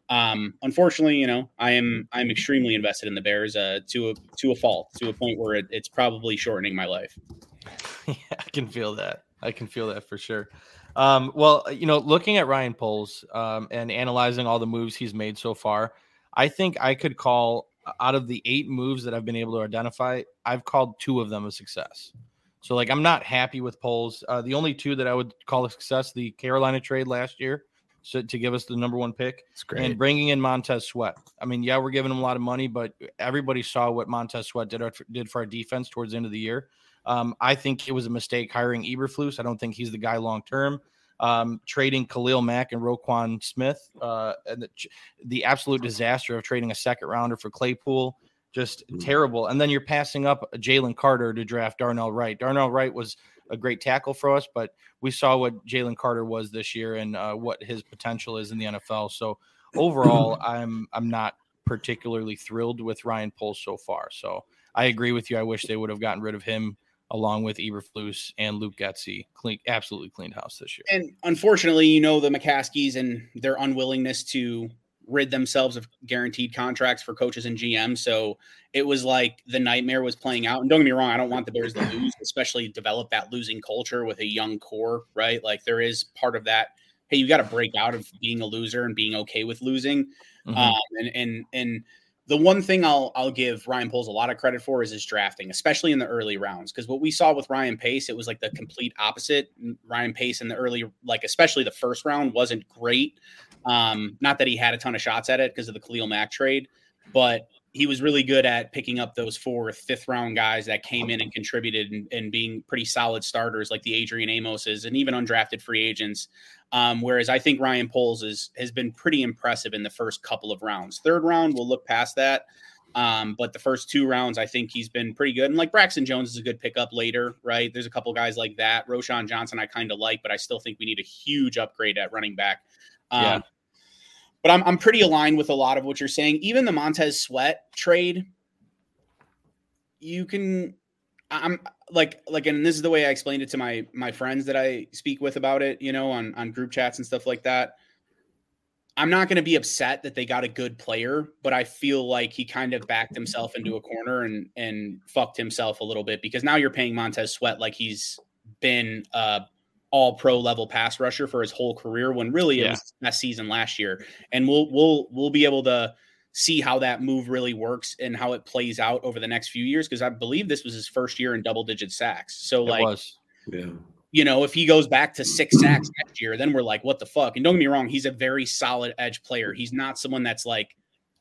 um unfortunately, you know, I am I'm extremely invested in the Bears uh to a to a fault, to a point where it, it's probably shortening my life. yeah, I can feel that. I can feel that for sure. Um, well, you know, looking at Ryan Poles um, and analyzing all the moves he's made so far, I think I could call out of the eight moves that I've been able to identify, I've called two of them a success. So like I'm not happy with Poles. Uh, the only two that I would call a success: the Carolina trade last year, so to give us the number one pick, It's great. and bringing in Montez Sweat. I mean, yeah, we're giving him a lot of money, but everybody saw what Montez Sweat did did for our defense towards the end of the year. Um, I think it was a mistake hiring Eberflus. I don't think he's the guy long term. Um, trading Khalil Mack and Roquan Smith, uh, and the, the absolute disaster of trading a second rounder for Claypool, just Mm. terrible. And then you're passing up Jalen Carter to draft Darnell Wright. Darnell Wright was a great tackle for us, but we saw what Jalen Carter was this year and uh, what his potential is in the NFL. So overall, I'm I'm not particularly thrilled with Ryan Poles so far. So I agree with you. I wish they would have gotten rid of him along with Eberflus and Luke Getsy. Clean, absolutely cleaned house this year. And unfortunately, you know the McCaskeys and their unwillingness to rid themselves of guaranteed contracts for coaches and GMs. So it was like the nightmare was playing out. And don't get me wrong, I don't want the Bears to lose, especially develop that losing culture with a young core, right? Like there is part of that. Hey, you got to break out of being a loser and being okay with losing. Mhm. Um, and and and the one thing I'll I'll give Ryan Poles a lot of credit for is his drafting, especially in the early rounds. Because what we saw with Ryan Pace, it was like the complete opposite. Ryan Pace in the early, like especially the first round, wasn't great. Um, not that he had a ton of shots at it because of the Khalil Mack trade, but he was really good at picking up those fourth, fifth round guys that came in and contributed and, and being pretty solid starters, like the Adrian Amoses and even undrafted free agents. Um, whereas I think Ryan Poles is has been pretty impressive in the first couple of rounds. Third round, we'll look past that. Um, but the first two rounds, I think he's been pretty good. And like Braxton Jones is a good pickup later, right? There's a couple guys like that. Roschon Johnson, I kind of like, but I still think we need a huge upgrade at running back. Um, Yeah. But I'm, I'm pretty aligned with a lot of what you're saying. Even the Montez Sweat trade, you can I'm like like and this is the way I explained it to my my friends that I speak with about it, you know, on on group chats and stuff like that. I'm not going to be upset that they got a good player, but I feel like he kind of backed himself into a corner and and fucked himself a little bit because now you're paying Montez Sweat like he's been uh all pro level pass rusher for his whole career when really it was his best season last year. And we'll we'll we'll be able to see how that move really works and how it plays out over the next few years because I believe this was his first year in double digit sacks. So it like was. Yeah. you know, if he goes back to six sacks next year, then we're like, what the fuck? And don't get me wrong, he's a very solid edge player. He's not someone that's like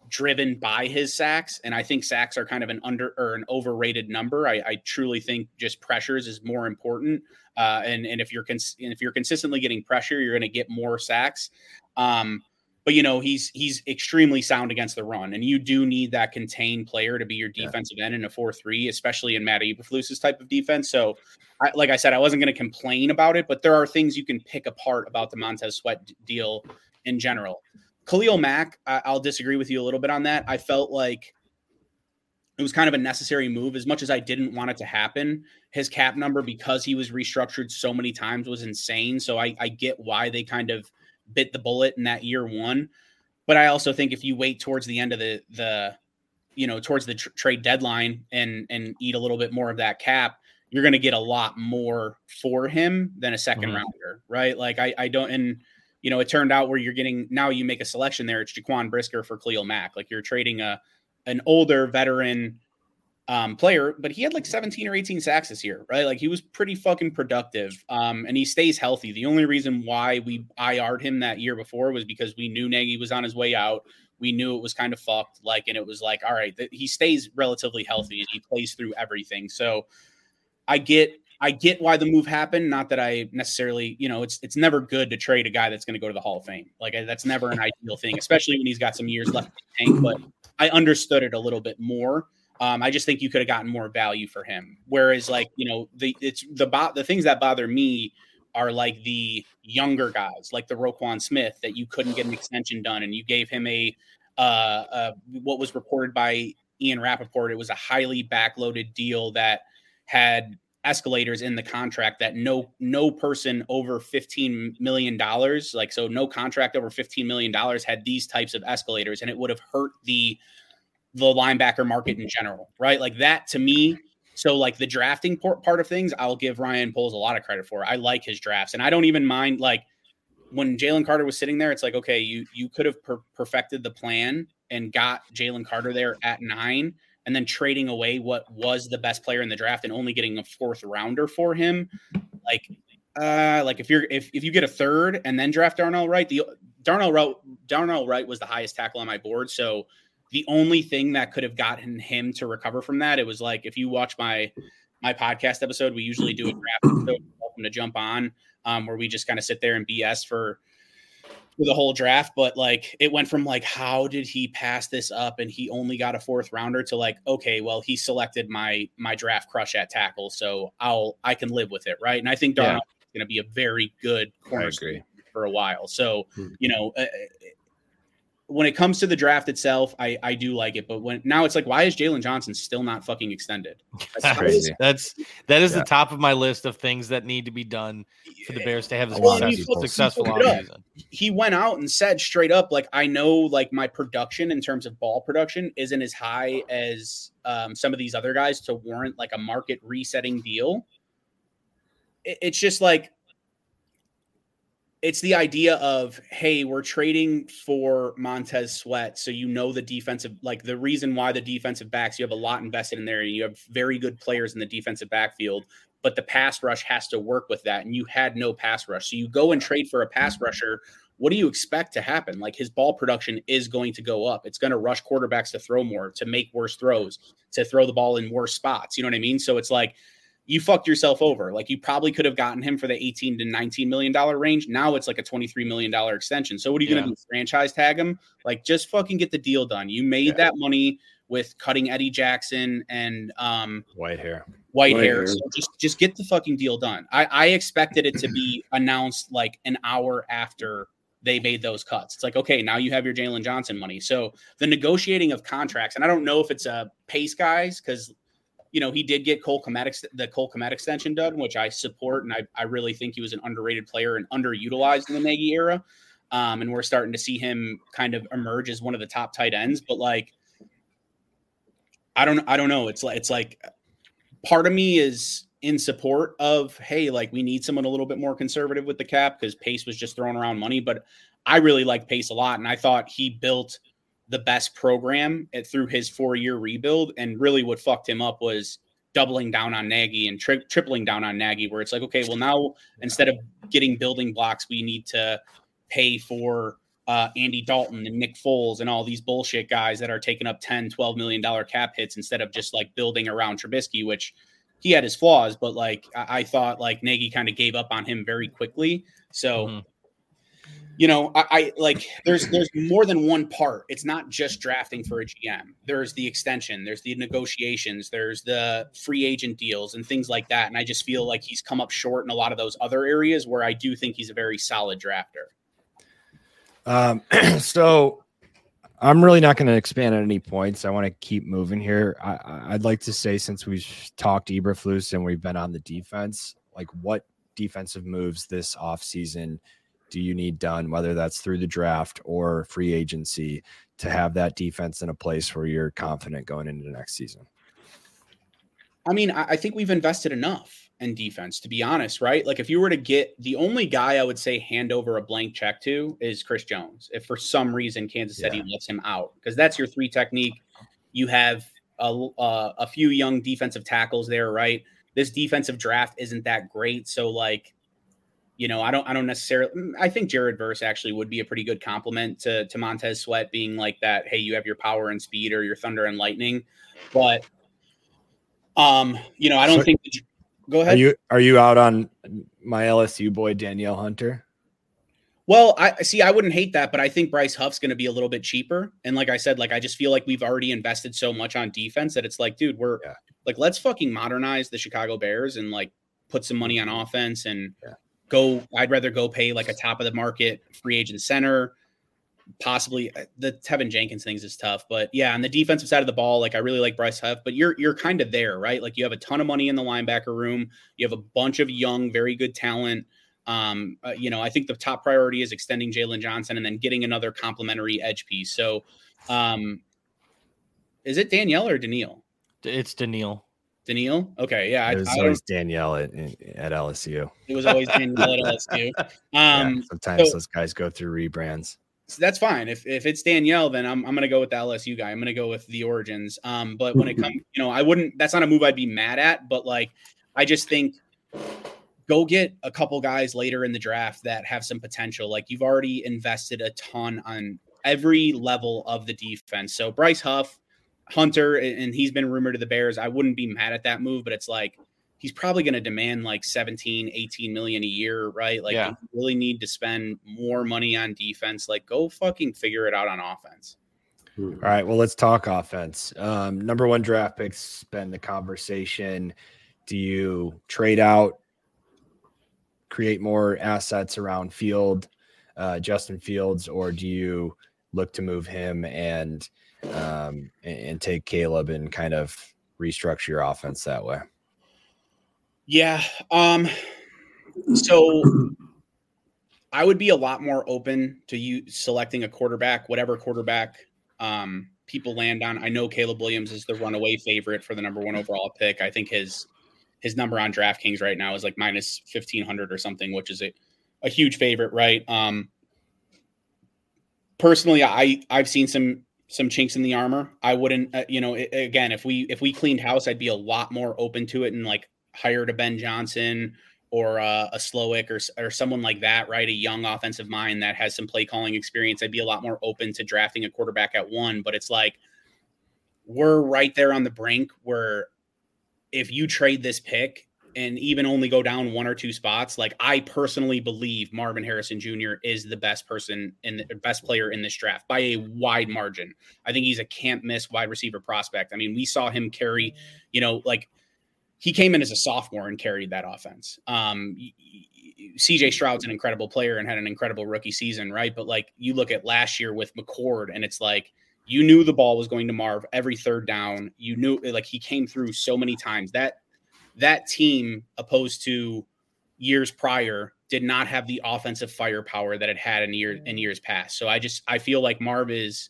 driven by his sacks. And I think sacks are kind of an under or an overrated number. I, I truly think just pressures is more important. Uh, and and if you're cons- and if you're consistently getting pressure, you're going to get more sacks. Um, but you know he's he's extremely sound against the run, and you do need that contained player to be your Yeah. defensive end in a four-three, especially in Matt Eberflus's type of defense. So I, like I said, I wasn't going to complain about it, but there are things you can pick apart about the Montez Sweat d- deal in general. Khalil Mack, I, I'll disagree with you a little bit on that. I felt like it was kind of a necessary move, as much as I didn't want it to happen. His cap number, because he was restructured so many times, was insane. So I, I get why they kind of bit the bullet in that year one. But I also think if you wait towards the end of the the you know towards the tr- trade deadline and and eat a little bit more of that cap, you're going to get a lot more for him than a 2nd Mhm. rounder, right? Like I I don't and you know it turned out where you're getting now you make a selection there. It's Jaquan Brisker for Khalil Mack. Like you're trading a an older veteran um, player, but he had like 17 or 18 sacks this year, right? Like he was pretty fucking productive. Um, and he stays healthy. The only reason why we IR'd him that year before was because we knew Nagy was on his way out. We knew it was kind of fucked. Like, and it was like, all right, th- he stays relatively healthy and he plays through everything. So I get, I get why the move happened. Not that I necessarily, you know, it's it's never good to trade a guy that's going to go to the Hall of Fame. Like that's never an ideal thing, especially when he's got some years left in the tank. But I understood it a little bit more. Um, I just think you could have gotten more value for him. Whereas, like you know, the it's the bo- the things that bother me are like the younger guys, like the Roquan Smith, that you couldn't get an extension done, and you gave him a uh, uh, what was reported by Ian Rapoport. It was a highly backloaded deal that had escalators in the contract that no no person over 15 million dollars like so no contract over 15 million dollars had these types of escalators and it would have hurt the the linebacker market in general right? Like that to me so like the drafting part, part of things i'll give ryan Poles a lot of credit for. I like his drafts and i don't even mind like when jalen carter was sitting there it's like okay you you could have per- perfected the plan and got Jalen Carter there at nine, and then trading away what was the best player in the draft and only getting a fourth rounder for him, like, uh, like if you're if if you get a third and then draft Darnell Wright, the Darnell Wright Darnell Wright was the highest tackle on my board, so the only thing that could have gotten him to recover from that, it was like if you watch my my podcast episode, we usually do a draft episode, welcome to jump on, um, where we just kind of sit there and BS for for the whole draft. But like it went from like, how did he pass this up and he only got a fourth rounder to like, okay, well, he selected my my draft crush at tackle, so I'll I can live with it, right? And I think Darnell yeah. is going to be a very good corner for a while. So hmm. you know, uh, when it comes to the draft itself, I I do like it, but when now it's like, why is Jaylon Johnson still not fucking extended? That's crazy. That's that is yeah. the top of my list of things that need to be done for the Bears to have a well, successful, successful offseason. He went out and said straight up, like, I know like my production in terms of ball production isn't as high as um, some of these other guys to warrant like a market resetting deal. It, it's just like it's the idea of hey we're trading for montez sweat so you know the defensive like the reason why the defensive backs you have a lot invested in there and you have very good players in the defensive backfield but the pass rush has to work with that and you had no pass rush. So you go and trade for a pass mm-hmm. rusher what do you expect to happen? Like his ball production is going to go up. It's going to rush quarterbacks to throw more to make worse throws to throw the ball in worse spots you know what i mean? So it's like you fucked yourself over. Like you probably could have gotten him for the 18 to 19 million dollar range. Now it's like a 23 million dollar extension. So what are you yeah. going to do? Franchise tag him? Like just fucking get the deal done. You made yeah. that money with cutting Eddie Jackson and um Whitehair. White, white hair. hair. So just just get the fucking deal done. I I expected it to be announced like an hour after they made those cuts. It's like, okay, now you have your Jaylon Johnson money. So the negotiating of contracts, and I don't know if it's a pace guys because you know, he did get Cole Kmet the Cole Kmet extension done, which I support, and I, I really think he was an underrated player and underutilized in the Nagy era. Um, and we're starting to see him kind of emerge as one of the top tight ends. But like, I don't, I don't know. It's like, it's like, part of me is in support of, hey, like we need someone a little bit more conservative with the cap because Pace was just throwing around money. But I really like Pace a lot, and I thought he built the best program at, through his four year rebuild. And really, what fucked him up was doubling down on Nagy and tri- tripling down on Nagy, where it's like, okay, well, now instead of getting building blocks, we need to pay for uh, Andy Dalton and Nick Foles and all these bullshit guys that are taking up 10, 12 million dollar cap hits instead of just like building around Trubisky, which he had his flaws, but like I, I thought like Nagy kind of gave up on him very quickly. So mm-hmm you know, I, I, like there's there's more than one part. It's not just drafting for a GM. There's the extension, there's the negotiations, there's the free agent deals and things like that. And I just feel like he's come up short in a lot of those other areas where I do think he's a very solid drafter. Um, so I'm really not going to expand on any points. I want to keep moving here. I, would like to say since we've talked Eberflus and we've been on the defense, like what defensive moves this offseason – do you need done, whether that's through the draft or free agency, to have that defense in a place where you're confident going into the next season? I mean, I think we've invested enough in defense, to be honest, right? Like, if you were to get the only guy I would say hand over a blank check to is Chris Jones, if for some reason Kansas City yeah. lets him out, because that's your three technique. You have a, uh, a few young defensive tackles there, right? This defensive draft isn't that great. So, like, you know, I don't I don't necessarily mm, I think Jared Verse actually would be a pretty good compliment to to Montez Sweat being like that, hey, you have your power and speed or your thunder and lightning. But um, you know, I don't so think the, go ahead. Are you are you out on my LSU boy Danielle Hunter? Well, I see. I wouldn't hate that, but I think Bryce Huff's going to be a little bit cheaper. And like I said, like I just feel like we've already invested so much on defense that it's like, dude, we're yeah. like, let's fucking modernize the Chicago Bears and like put some money on offense and yeah go I'd rather go pay like a top of the market free agent center. Possibly uh, the Teven Jenkins things is tough, but yeah, on the defensive side of the ball, like I really like Bryce Huff, but you're you're kind of there, right? Like you have a ton of money in the linebacker room, you have a bunch of young, very good talent. Um, uh, you know, I think the top priority is extending jaylon Johnson and then getting another complementary edge piece. So, um, is it Danielle or Danielle? It's Danielle. Danielle? Okay, yeah. It was I, always Danielle at, at LSU. It was always Danielle at LSU. Um, yeah, sometimes so, those guys go through rebrands. that's fine. If if it's Danielle, then I'm I'm gonna go with the LSU guy. I'm gonna go with the origins. Um, but when it comes, you know, I wouldn't. That's not a move I'd be mad at. But like, I just think go get a couple guys later in the draft that have some potential. Like you've already invested a ton on every level of the defense. So Bryce Huff, Hunter, and he's been rumored to the Bears. I wouldn't be mad at that move, but it's like he's probably going to demand like 17 18 million a year right? Like yeah. you really need to spend more money on defense. Like go fucking figure it out on offense. All right well let's talk offense. Um, number one draft picks been the conversation. Do you trade out create more assets around field uh, justin fields or do you look to move him and um, and take caleb and kind of restructure your offense that way yeah. Um so I would be a lot more open to you selecting a quarterback, whatever quarterback um people land on. I know Caleb Williams is the runaway favorite for the number one overall pick. I think his his number on DraftKings right now is like minus fifteen hundred or something, which is a, a huge favorite, right? Um personally I I've seen some some chinks in the armor. I wouldn't, uh, you know, it, again, if we if we cleaned house, I'd be a lot more open to it and like hired a Ben Johnson or uh, a Slowik or, or someone like that, right? A young offensive mind that has some play calling experience. I'd be a lot more open to drafting a quarterback at one, but it's like we're right there on the brink where if you trade this pick and even only go down one or two spots, like I personally believe Marvin Harrison Jr. is the best person and the best player in this draft by a wide margin. I think he's a can't miss wide receiver prospect. I mean, we saw him carry, you know, like he came in as a sophomore and carried that offense. Um, CJ Stroud's an incredible player and had an incredible rookie season, right? But like you look at last year with McCord, and it's like you knew the ball was going to Marv every third down. You knew like he came through so many times. That that team, opposed to years prior, did not have the offensive firepower that it had in years in years past. So I just I feel like Marv is.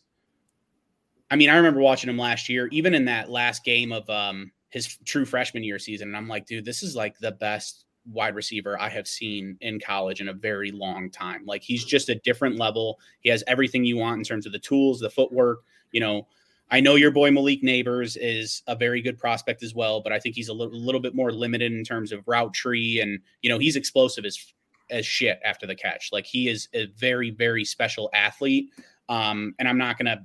I mean, I remember watching him last year, even in that last game of um, his true freshman year season. And I'm like, dude, this is like the best wide receiver I have seen in college in a very long time. Like he's just a different level. He has everything you want in terms of the tools, the footwork. You know, I know your boy Malik Nabers is a very good prospect as well, but I think he's a little, little bit more limited in terms of route tree. And, you know, he's explosive as, as shit after the catch. Like he is a very, very special athlete. Um, and I'm not to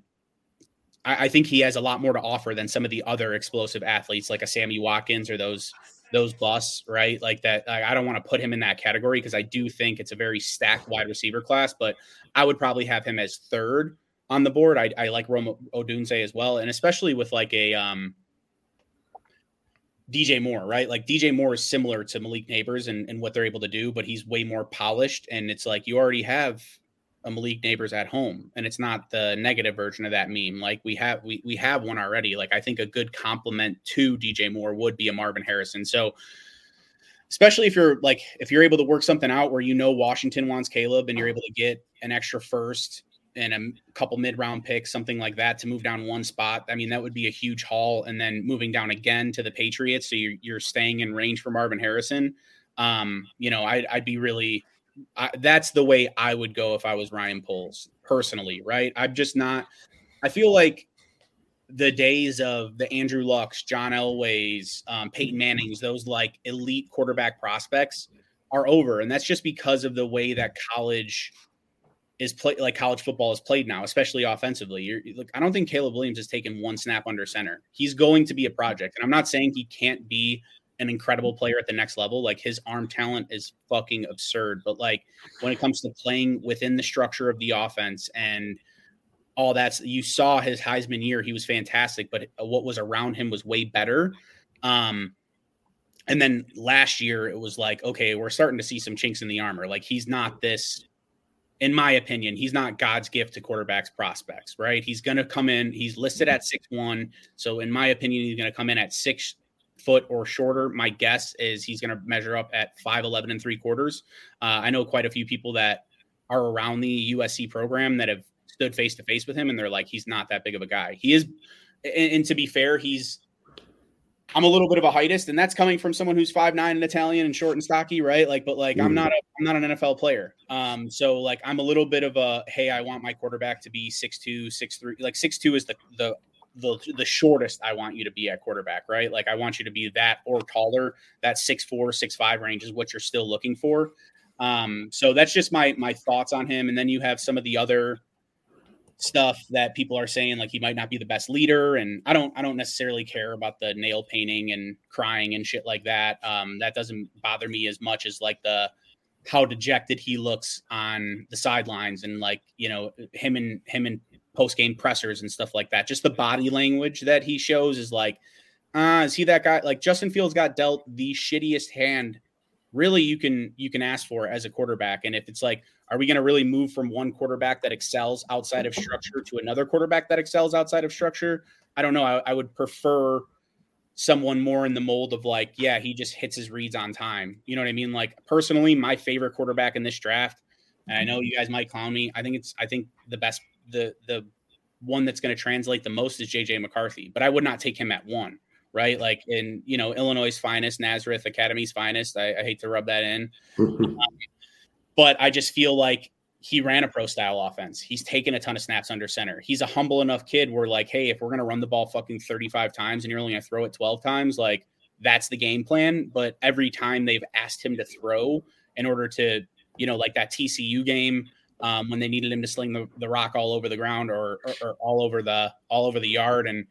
I, think he has a lot more to offer than some of the other explosive athletes like a Sammy Watkins or those those busts, right? Like that. I don't want to put him in that category because I do think it's a very stacked wide receiver class, but I would probably have him as third on the board. I, I like Rome Odunze as well, and especially with like a um, DJ Moore, right? Like DJ Moore is similar to Malik Nabers and, and what they're able to do, but he's way more polished. And it's like you already have a Malik Nabers at home, and it's not the negative version of that meme. Like we have we we have one already. Like I think a good complement to DJ Moore would be a Marvin Harrison. So especially if you're like if you're able to work something out where you know Washington wants Caleb and you're able to get an extra first and a couple mid round picks, something like that, to move down one spot. I mean, that would be a huge haul. And then moving down again to the Patriots, so you're you're staying in range for Marvin Harrison. Um, you know, I, I'd be really I, that's the way I would go if I was Ryan Poles personally, right? I'm just not. I feel like the days of the Andrew Lucks, John Elways, um, Peyton Manning's, those like elite quarterback prospects are over, and that's just because of the way that college is play like college football is played now, especially offensively. You're, look, I don't think Caleb Williams has taken one snap under center. He's going to be a project, and I'm not saying he can't be an incredible player at the next level. Like his arm talent is fucking absurd. But like when it comes to playing within the structure of the offense and all that's you saw his Heisman year, he was fantastic, but what was around him was way better. Um, and then last year it was like, okay, we're starting to see some chinks in the armor. Like he's not this, in my opinion, he's not God's gift to quarterbacks prospects, right? He's going to come in. He's listed at six one, so in my opinion, he's going to come in at six foot or shorter. My guess is he's going to measure up at 5'11 and three quarters. Uh, I know quite a few people that are around the USC program that have stood face to face with him, and they're like, he's not that big of a guy. He is, and, and to be fair, he's I'm a little bit of a heightist, and that's coming from someone who's five nine and Italian and short and stocky, right? Like, but like I'm not a I'm not an NFL player. Um, so like I'm a little bit of a hey, I want my quarterback to be six two, six three. Like six two is the the the the shortest I want you to be at quarterback, right? Like I want you to be that or taller. That six four, six five range is what you're still looking for. Um, so that's just my my thoughts on him. And then you have some of the other stuff that people are saying like he might not be the best leader and i don't i don't necessarily care about the nail painting and crying and shit like that um that doesn't bother me as much as like the how dejected he looks on the sidelines and like you know him and him and post game pressers and stuff like that. Just the body language that he shows is like uh is he that guy? Like justin fields got dealt the shittiest hand really you can you can ask for as a quarterback and if it's like are we going to really move from one quarterback that excels outside of structure to another quarterback that excels outside of structure i don't know i, I would prefer someone more in the mold of like yeah he just hits his reads on time you know what i mean like personally my favorite quarterback in this draft and i know you guys might clown me i think it's i think the best the the one that's going to translate the most is jj mccarthy but i would not take him at one right? Like in you know Illinois' finest, Nazareth Academy's finest. I, I hate to rub that in, um, but I just feel like he ran a pro style offense. He's taken a ton of snaps under center. He's a humble enough kid where like, hey, if we're gonna run the ball fucking 35 times and you're only gonna throw it 12 times, like that's the game plan. But every time they've asked him to throw in order to, you know, like that TCU game. Um, when they needed him to sling the, the rock all over the ground or, or, or all over the all over the yard and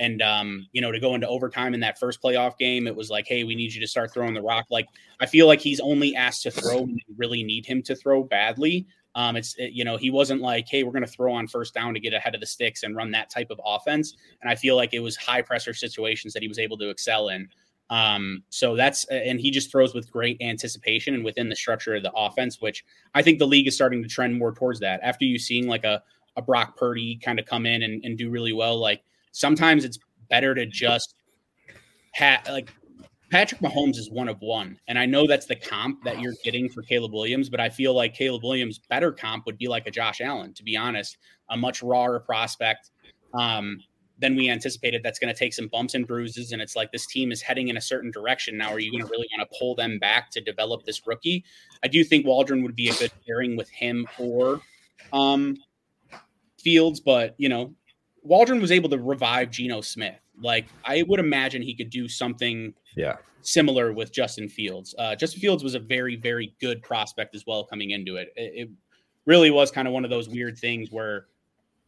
and um, you know, to go into overtime in that first playoff game, it was like, hey, we need you to start throwing the rock. Like, I feel like he's only asked to throw when they really need him to throw badly. Um, it's it, you know, he wasn't like, hey, we're going to throw on first down to get ahead of the sticks and run that type of offense. And I feel like it was high pressure situations that he was able to excel in. Um, so that's and he just throws with great anticipation and within the structure of the offense, which I think the league is starting to trend more towards that. After you seeing like a a Brock Purdy kind of come in and, and do really well, like sometimes it's better to just have like Patrick Mahomes is one of one. And I know that's the comp that you're getting for Caleb Williams, but I feel like Caleb Williams' better comp would be like a Josh Allen, to be honest, a much rawer prospect um, than we anticipated. That's going to take some bumps and bruises. And it's like this team is heading in a certain direction. Now, are you going to really want to pull them back to develop this rookie? I do think Waldron would be a good pairing with him or um, Fields, but, you know, Waldron was able to revive Geno Smith. Like I would imagine he could do something yeah similar with Justin Fields. Uh, Justin Fields was a very very good prospect as well coming into it. It, it really was kind of one of those weird things where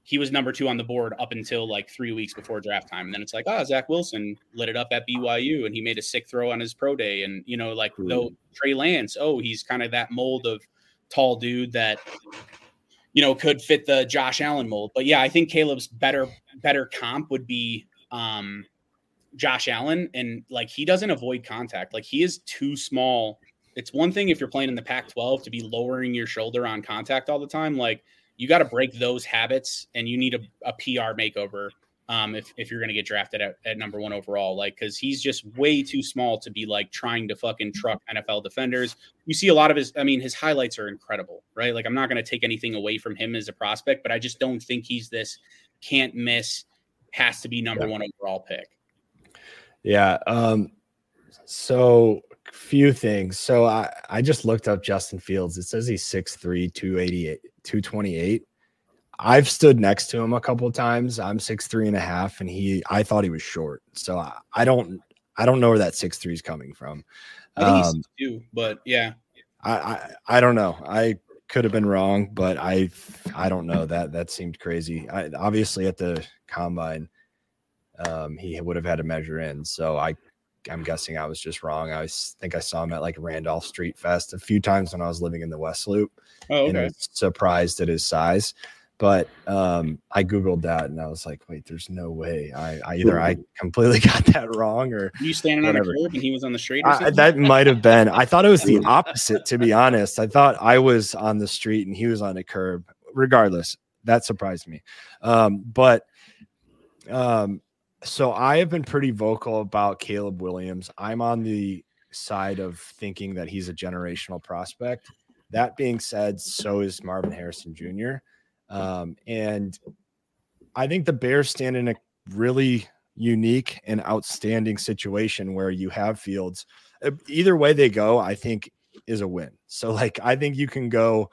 he was number two on the board up until like three weeks before draft time. And then it's like, ah, oh, Zach Wilson lit it up at BYU and he made a sick throw on his pro day. And, you know, like, though Trey Lance, oh, he's kind of that mold of tall dude that you know, could fit the Josh Allen mold. But yeah, I think Caleb's better better comp would be um Josh Allen and like he doesn't avoid contact. Like he is too small. It's one thing if you're playing in the Pac-12 to be lowering your shoulder on contact all the time. Like you got to break those habits and you need a, a PR makeover um, if, if you're going to get drafted at, at number one overall. Like, because he's just way too small to be like trying to fucking truck NFL defenders. You see a lot of his, I mean, his highlights are incredible, right? Like, I'm not going to take anything away from him as a prospect, but I just don't think he's this can't miss, has to be number yeah. one overall pick. Yeah. Um, so few things. So I, I just looked up Justin Fields. It says he's 6'3, 288, 228. I've stood next to him a couple of times. I'm six three and a half, and he I thought he was short. So I, I don't I don't know where that six three is coming from. I think um, he's but yeah. I, I I don't know. I could have been wrong, but I I don't know that that seemed crazy. I, obviously at the combine, um, he would have had to measure in. So I I'm guessing I was just wrong. I think I saw him at like Randolph Street Fest a few times when I was living in the West Loop. Oh, okay. And I was surprised at his size. But um, I googled that and I was like, wait, there's no way. I, I either I completely got that wrong or you standing whatever. on a curb and he was on the street. I, that might have been. I thought it was the opposite, to be honest. I thought I was on the street and he was on a curb. Regardless, that surprised me. Um, but um, so I have been pretty vocal about Caleb Williams. I'm on the side of thinking that he's a generational prospect. That being said, so is Marvin Harrison Jr. Um, and I think the Bears stand in a really unique and outstanding situation where you have Fields. Uh, either way they go, I think is a win. So like I think you can go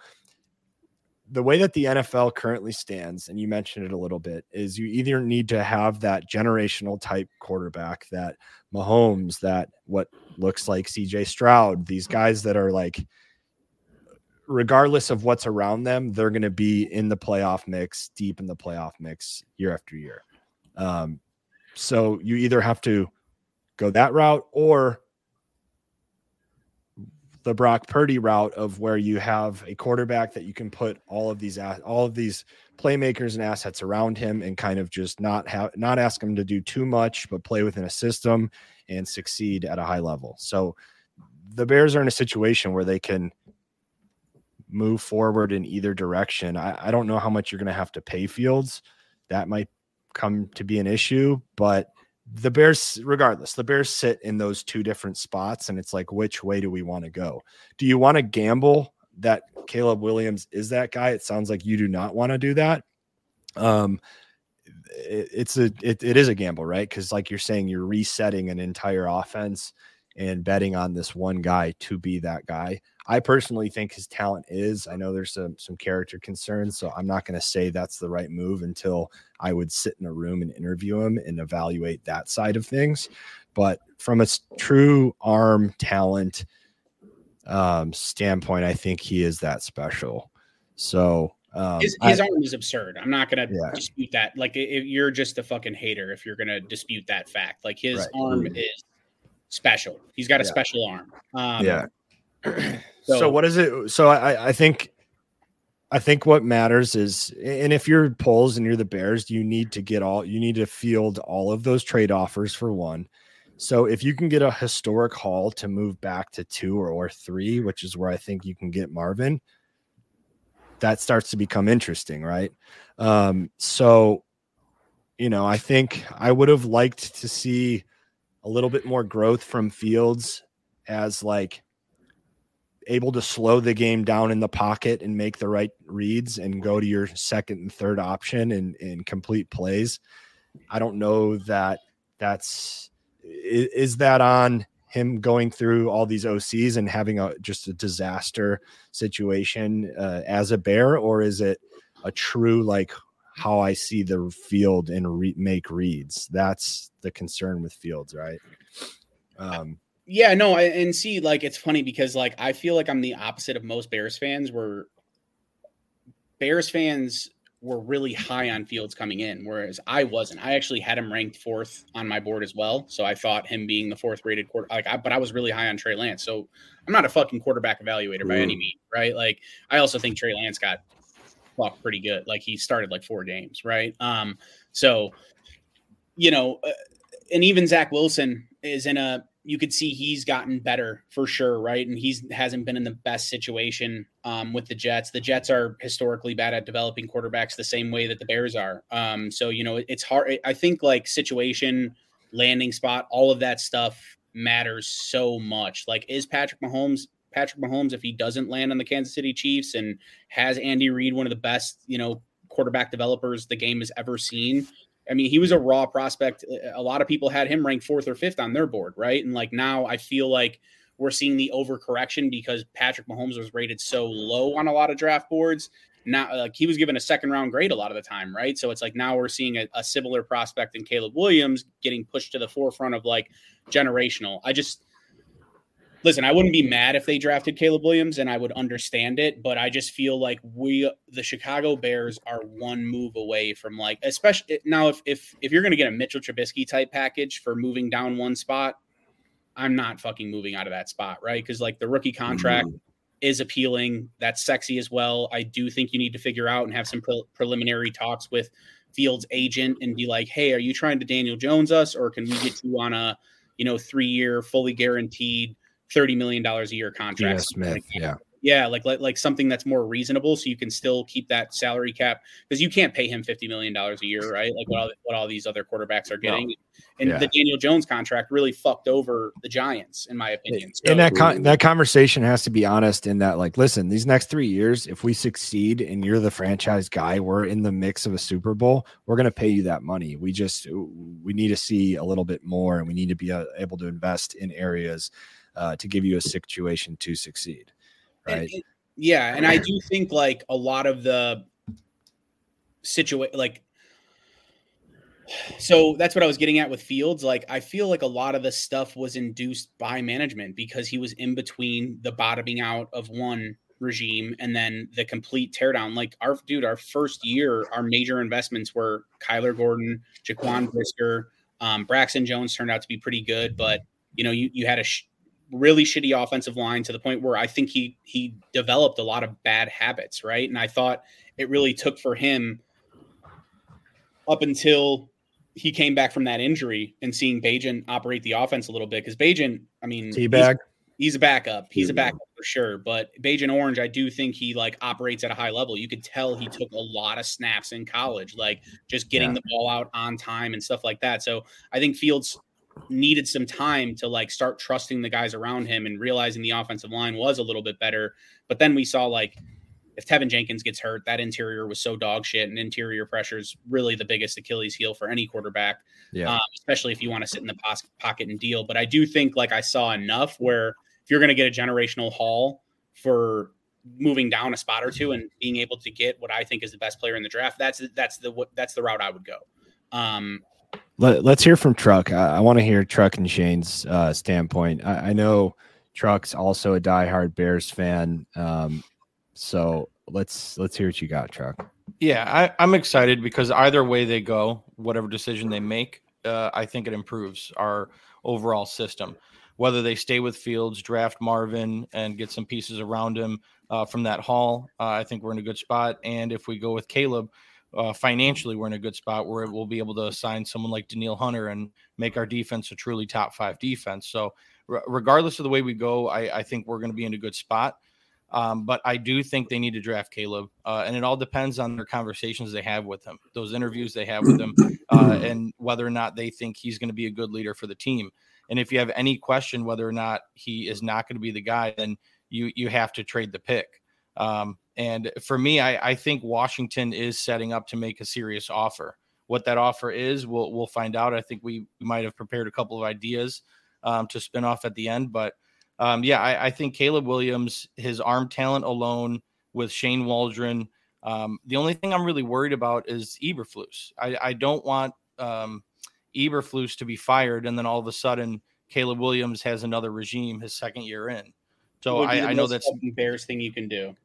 the way that the NFL currently stands, and you mentioned it a little bit, is you either need to have that generational type quarterback, that Mahomes, that what looks like CJ Stroud, these guys that are like, regardless of what's around them, they're going to be in the playoff mix, deep in the playoff mix year after year. Um, so you either have to go that route or the Brock Purdy route of where you have a quarterback that you can put all of these all of these playmakers and assets around him and kind of just not have not ask him to do too much but play within a system and succeed at a high level. So the Bears are in a situation where they can move forward in either direction. I, I don't know how much you're going to have to pay Fields. That might come to be an issue, but the Bears, regardless, the Bears sit in those two different spots, and it's like, which way do we want to go? Do you want to gamble that Caleb Williams is that guy? It sounds like you do not want to do that. Um, it, it's a it, it is a gamble, right? Because like you're saying, you're resetting an entire offense and betting on this one guy to be that guy. I personally think his talent is. I know there's some some character concerns, so I'm not going to say that's the right move until I would sit in a room and interview him and evaluate that side of things. But from a true arm talent um, standpoint, I think he is that special. So um, his, his I, arm is absurd. I'm not gonna yeah. dispute that. Like, if you're just a fucking hater if you're gonna dispute that fact. Like, his right. arm mm. is special. He's got a yeah. special arm. Um, yeah. so, so, what is it? So I, I think, I think what matters is, and if you're Poles and you're the Bears, you need to get all, you need to field all of those trade offers for one. So if you can get a historic haul to move back to two or, or three, which is where I think you can get Marvin, that starts to become interesting, right? Um, so, you know, I think I would have liked to see a little bit more growth from Fields as like able to slow the game down in the pocket and make the right reads and go to your second and third option and, and complete plays. I don't know that that's is, that on him going through all these OCs and having a just a disaster situation uh, as a bear, or is it a true like how I see the field and re- make reads? That's the concern with Fields, right? Um, yeah, no, and see, like it's funny because like I feel like I'm the opposite of most Bears fans, where Bears fans were really high on Fields coming in, whereas I wasn't. I actually had him ranked fourth on my board as well, so I thought him being the fourth rated quarter, like, I, but I was really high on Trey Lance. So I'm not a fucking quarterback evaluator by any means, right? Like I also think Trey Lance got fucked pretty good. Like he started like four games, right? Um, so you know, uh, and even Zach Wilson is in a you could see he's gotten better for sure, right? And he's hasn't been in the best situation um, with the Jets. The Jets are historically bad at developing quarterbacks the same way that the Bears are. Um, so you know it's hard. I think like situation, landing spot, all of that stuff matters so much. Like, is Patrick Mahomes Patrick Mahomes if he doesn't land on the Kansas City Chiefs and has Andy Reid one of the best you know quarterback developers the game has ever seen? I mean, he was a raw prospect. A lot of people had him ranked fourth or fifth on their board, right? And like now, I feel like we're seeing the overcorrection because Patrick Mahomes was rated so low on a lot of draft boards. Now, like he was given a second round grade a lot of the time, right? So it's like now we're seeing a, a similar prospect in Caleb Williams getting pushed to the forefront of like generational. I just listen, I wouldn't be mad if they drafted Caleb Williams and I would understand it, but I just feel like we the Chicago Bears are one move away from like especially now if if if you're going to get a Mitchell Trubisky type package for moving down one spot, I'm not fucking moving out of that spot, right? Cuz like the rookie contract mm-hmm. is appealing, that's sexy as well. I do think you need to figure out and have some pre- preliminary talks with Fields agent and be like, "Hey, are you trying to Daniel Jones us or can we get you on a, you know, 3-year fully guaranteed $30 million a year contract. Smith, yeah. Yeah, like like like something that's more reasonable, so you can still keep that salary cap because you can't pay him fifty million dollars a year, right? Like what all, what all these other quarterbacks are getting. No. And yeah. the Daniel Jones contract really fucked over the Giants, in my opinion. So, and that con- that conversation has to be honest in that, like, listen, these next three years, if we succeed and you're the franchise guy, we're in the mix of a Super Bowl, we're going to pay you that money. We just we need to see a little bit more, and we need to be uh, able to invest in areas uh, to give you a situation to succeed. Right. And, and, yeah. And I do think like a lot of the situation, like, so that's what I was getting at with Fields. Like, I feel like a lot of the stuff was induced by management because he was in between the bottoming out of one regime and then the complete teardown. Like, our dude, our first year, our major investments were Kyler Gordon, Jaquan Brisker, um, Braxton Jones turned out to be pretty good, but you know, you you had a sh- really shitty offensive line to the point where I think he he developed a lot of bad habits, right? And I thought it really took for him up until he came back from that injury and seeing Bagent operate the offense a little bit because Bagent, I mean. He's, he's a backup. He's a mm-hmm. backup for sure. But Bagent Orange, I do think he like operates at a high level. You could tell he took a lot of snaps in college, like just getting yeah. the ball out on time and stuff like that. So I think Fields needed some time to like start trusting the guys around him and realizing the offensive line was a little bit better. But then we saw like if Teven Jenkins gets hurt, that interior was so dog shit, and interior pressure is really the biggest Achilles heel for any quarterback. Yeah, um, especially if you want to sit in the pos- pocket and deal. But I do think like I saw enough where if you're going to get a generational haul for moving down a spot or two and being able to get what I think is the best player in the draft, that's that's the that's the route I would go. Um, let, us hear from Truck. I, I want to hear Truck and Shane's uh, standpoint. I, I, know Truck's also a diehard Bears fan, um, so let's let's hear what you got, Truck. Yeah, I, am excited because either way they go, whatever decision they make, uh, I think it improves our overall system. Whether they stay with Fields, draft Marvin, and get some pieces around him uh, from that haul, uh, I think we're in a good spot. And if we go with Caleb, uh, financially we're in a good spot where we'll be able to assign someone like Danielle Hunter and make our defense a truly top five defense. So r- regardless of the way we go, I, I think we're going to be in a good spot. Um, but I do think they need to draft Caleb, uh, and it all depends on their conversations they have with him, those interviews they have with him, uh, and whether or not they think he's going to be a good leader for the team. And if you have any question whether or not he is not going to be the guy, then you you have to trade the pick. Um, and for me, I, I think Washington is setting up to make a serious offer. What that offer is, we'll we'll find out. I think we, might have prepared a couple of ideas um, to spin off at the end, but um, yeah, I, I, think Caleb Williams, his arm talent alone with Shane Waldron. Um, the only thing I'm really worried about is Eberflus. I, I don't want um, Eberflus to be fired and then all of a sudden Caleb Williams has another regime his second year in. So I, I know that's the Bears thing you can do.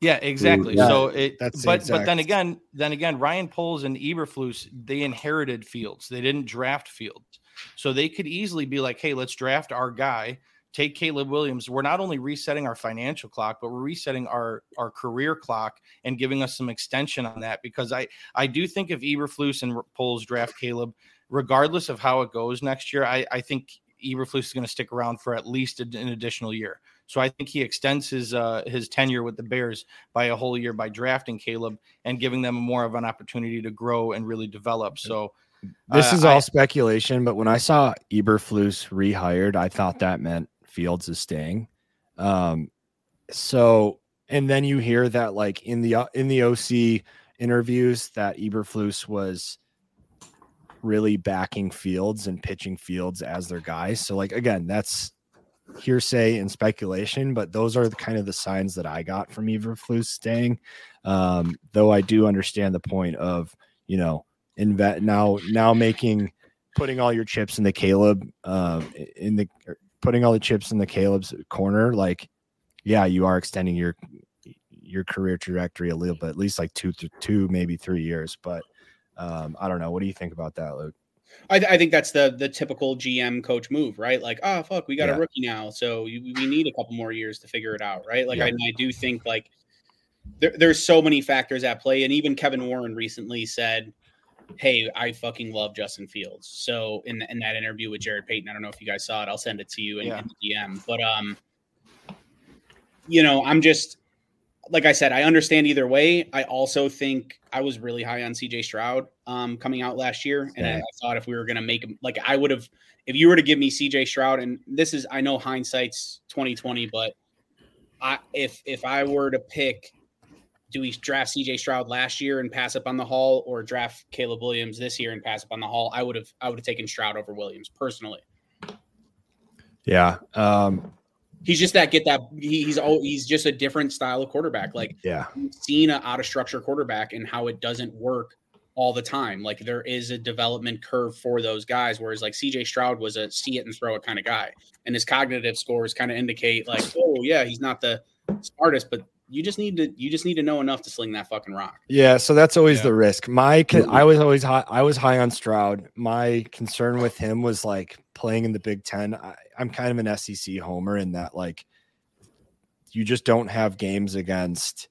Yeah, exactly. Yeah, so it that's but exact. but then again, then again, Ryan Poles and Eberflus, they inherited Fields. They didn't draft Fields. So they could easily be like, hey, let's draft our guy, take Caleb Williams. We're not only resetting our financial clock, but we're resetting our our career clock and giving us some extension on that because I I do think if Eberflus and Poles draft Caleb, regardless of how it goes next year, I, I think Eberflus is going to stick around for at least an additional year. So I think he extends his uh, his tenure with the Bears by a whole year by drafting Caleb and giving them more of an opportunity to grow and really develop. So this uh, is all I, speculation, but when I saw Eberflus rehired, I thought that meant Fields is staying. Um, so and then you hear that like in the in the OC interviews that Eberflus was really backing Fields and pitching Fields as their guy. So like again, that's hearsay and speculation, but those are the kind of the signs that I got from Eberflus staying. Um, though I do understand the point of you know invest now now making putting all your chips in the Caleb uh, in the er, putting all the chips in the Caleb's corner. Like, yeah, you are extending your your career trajectory a little bit, at least like two to two, maybe three years. But um, I don't know. What do you think about that, Luke? I, I, think that's the the typical GM coach move, right? Like, oh fuck, we got yeah. a rookie now, so we need a couple more years to figure it out, right? Like, yeah. I, I, do think like there, there's so many factors at play, and even Kevin Warren recently said, "Hey, I fucking love Justin Fields." So in in that interview with Jarrett Payton, I don't know if you guys saw it. I'll send it to you in, yeah. in the DM, but um. you know, I'm just like I said, I understand either way. I also think I was really high on CJ Stroud um, coming out last year, and I, I thought if we were going to make him, like I would have, if you were to give me CJ Stroud, and this is I know hindsight's 2020, but I if if I were to pick, do we draft CJ Stroud last year and pass up on the haul, or draft Caleb Williams this year and pass up on the haul? I would have I would have taken Stroud over Williams personally. Yeah. Um, he's just that get that he, he's oh he's just a different style of quarterback. Like yeah, we've seen an out of structure quarterback and how it doesn't work all the time. Like there is a development curve for those guys. Whereas like CJ Stroud was a see it and throw it kind of guy, and his cognitive scores kind of indicate like, oh yeah, he's not the smartest, but you just need to you just need to know enough to sling that fucking rock. Yeah, so that's always yeah. the risk. My mm-hmm. I was always high I was high on Stroud. My concern with him was like playing in the Big 10. I, I'm kind of an SEC homer in that like you just don't have games against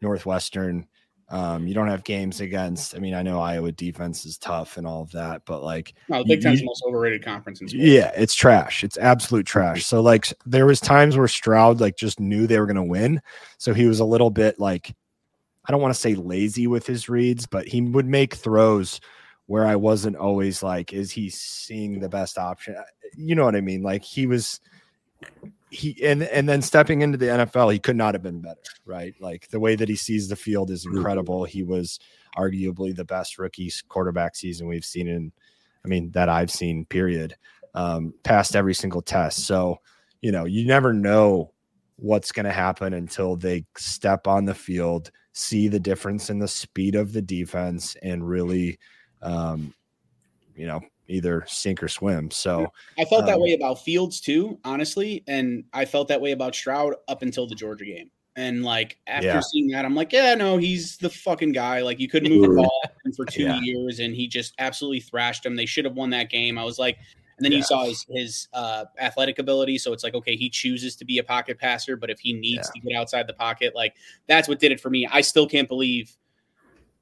Northwestern. Um, you don't have games against. I mean, I know Iowa defense is tough and all of that, but like, no, the Big Ten's the most overrated conference in sports. Yeah, it's trash. It's absolute trash. So like, there was times where Stroud like just knew they were going to win, so he was a little bit like, I don't want to say lazy with his reads, but he would make throws where I wasn't always like, is he seeing the best option? You know what I mean? Like he was he and and then stepping into the NFL, he could not have been better, right? Like the way that he sees the field is mm-hmm. incredible. He was arguably the best rookie quarterback season we've seen in, I mean, that I've seen, period. Um, passed every single test. So, you know, you never know what's going to happen until they step on the field, see the difference in the speed of the defense, and really, um, you know, either sink or swim. So I felt that um, way about Fields too, honestly, and I felt that way about Stroud up until the Georgia game. And like after yeah. seeing that, I'm like, yeah, no, he's the fucking guy. Like you couldn't move the ball for two yeah. years, and he just absolutely thrashed him. They should have won that game. I was like, and then yeah. you saw his his uh, athletic ability. So it's like, okay, he chooses to be a pocket passer, but if he needs to get outside the pocket, like that's what did it for me. I still can't believe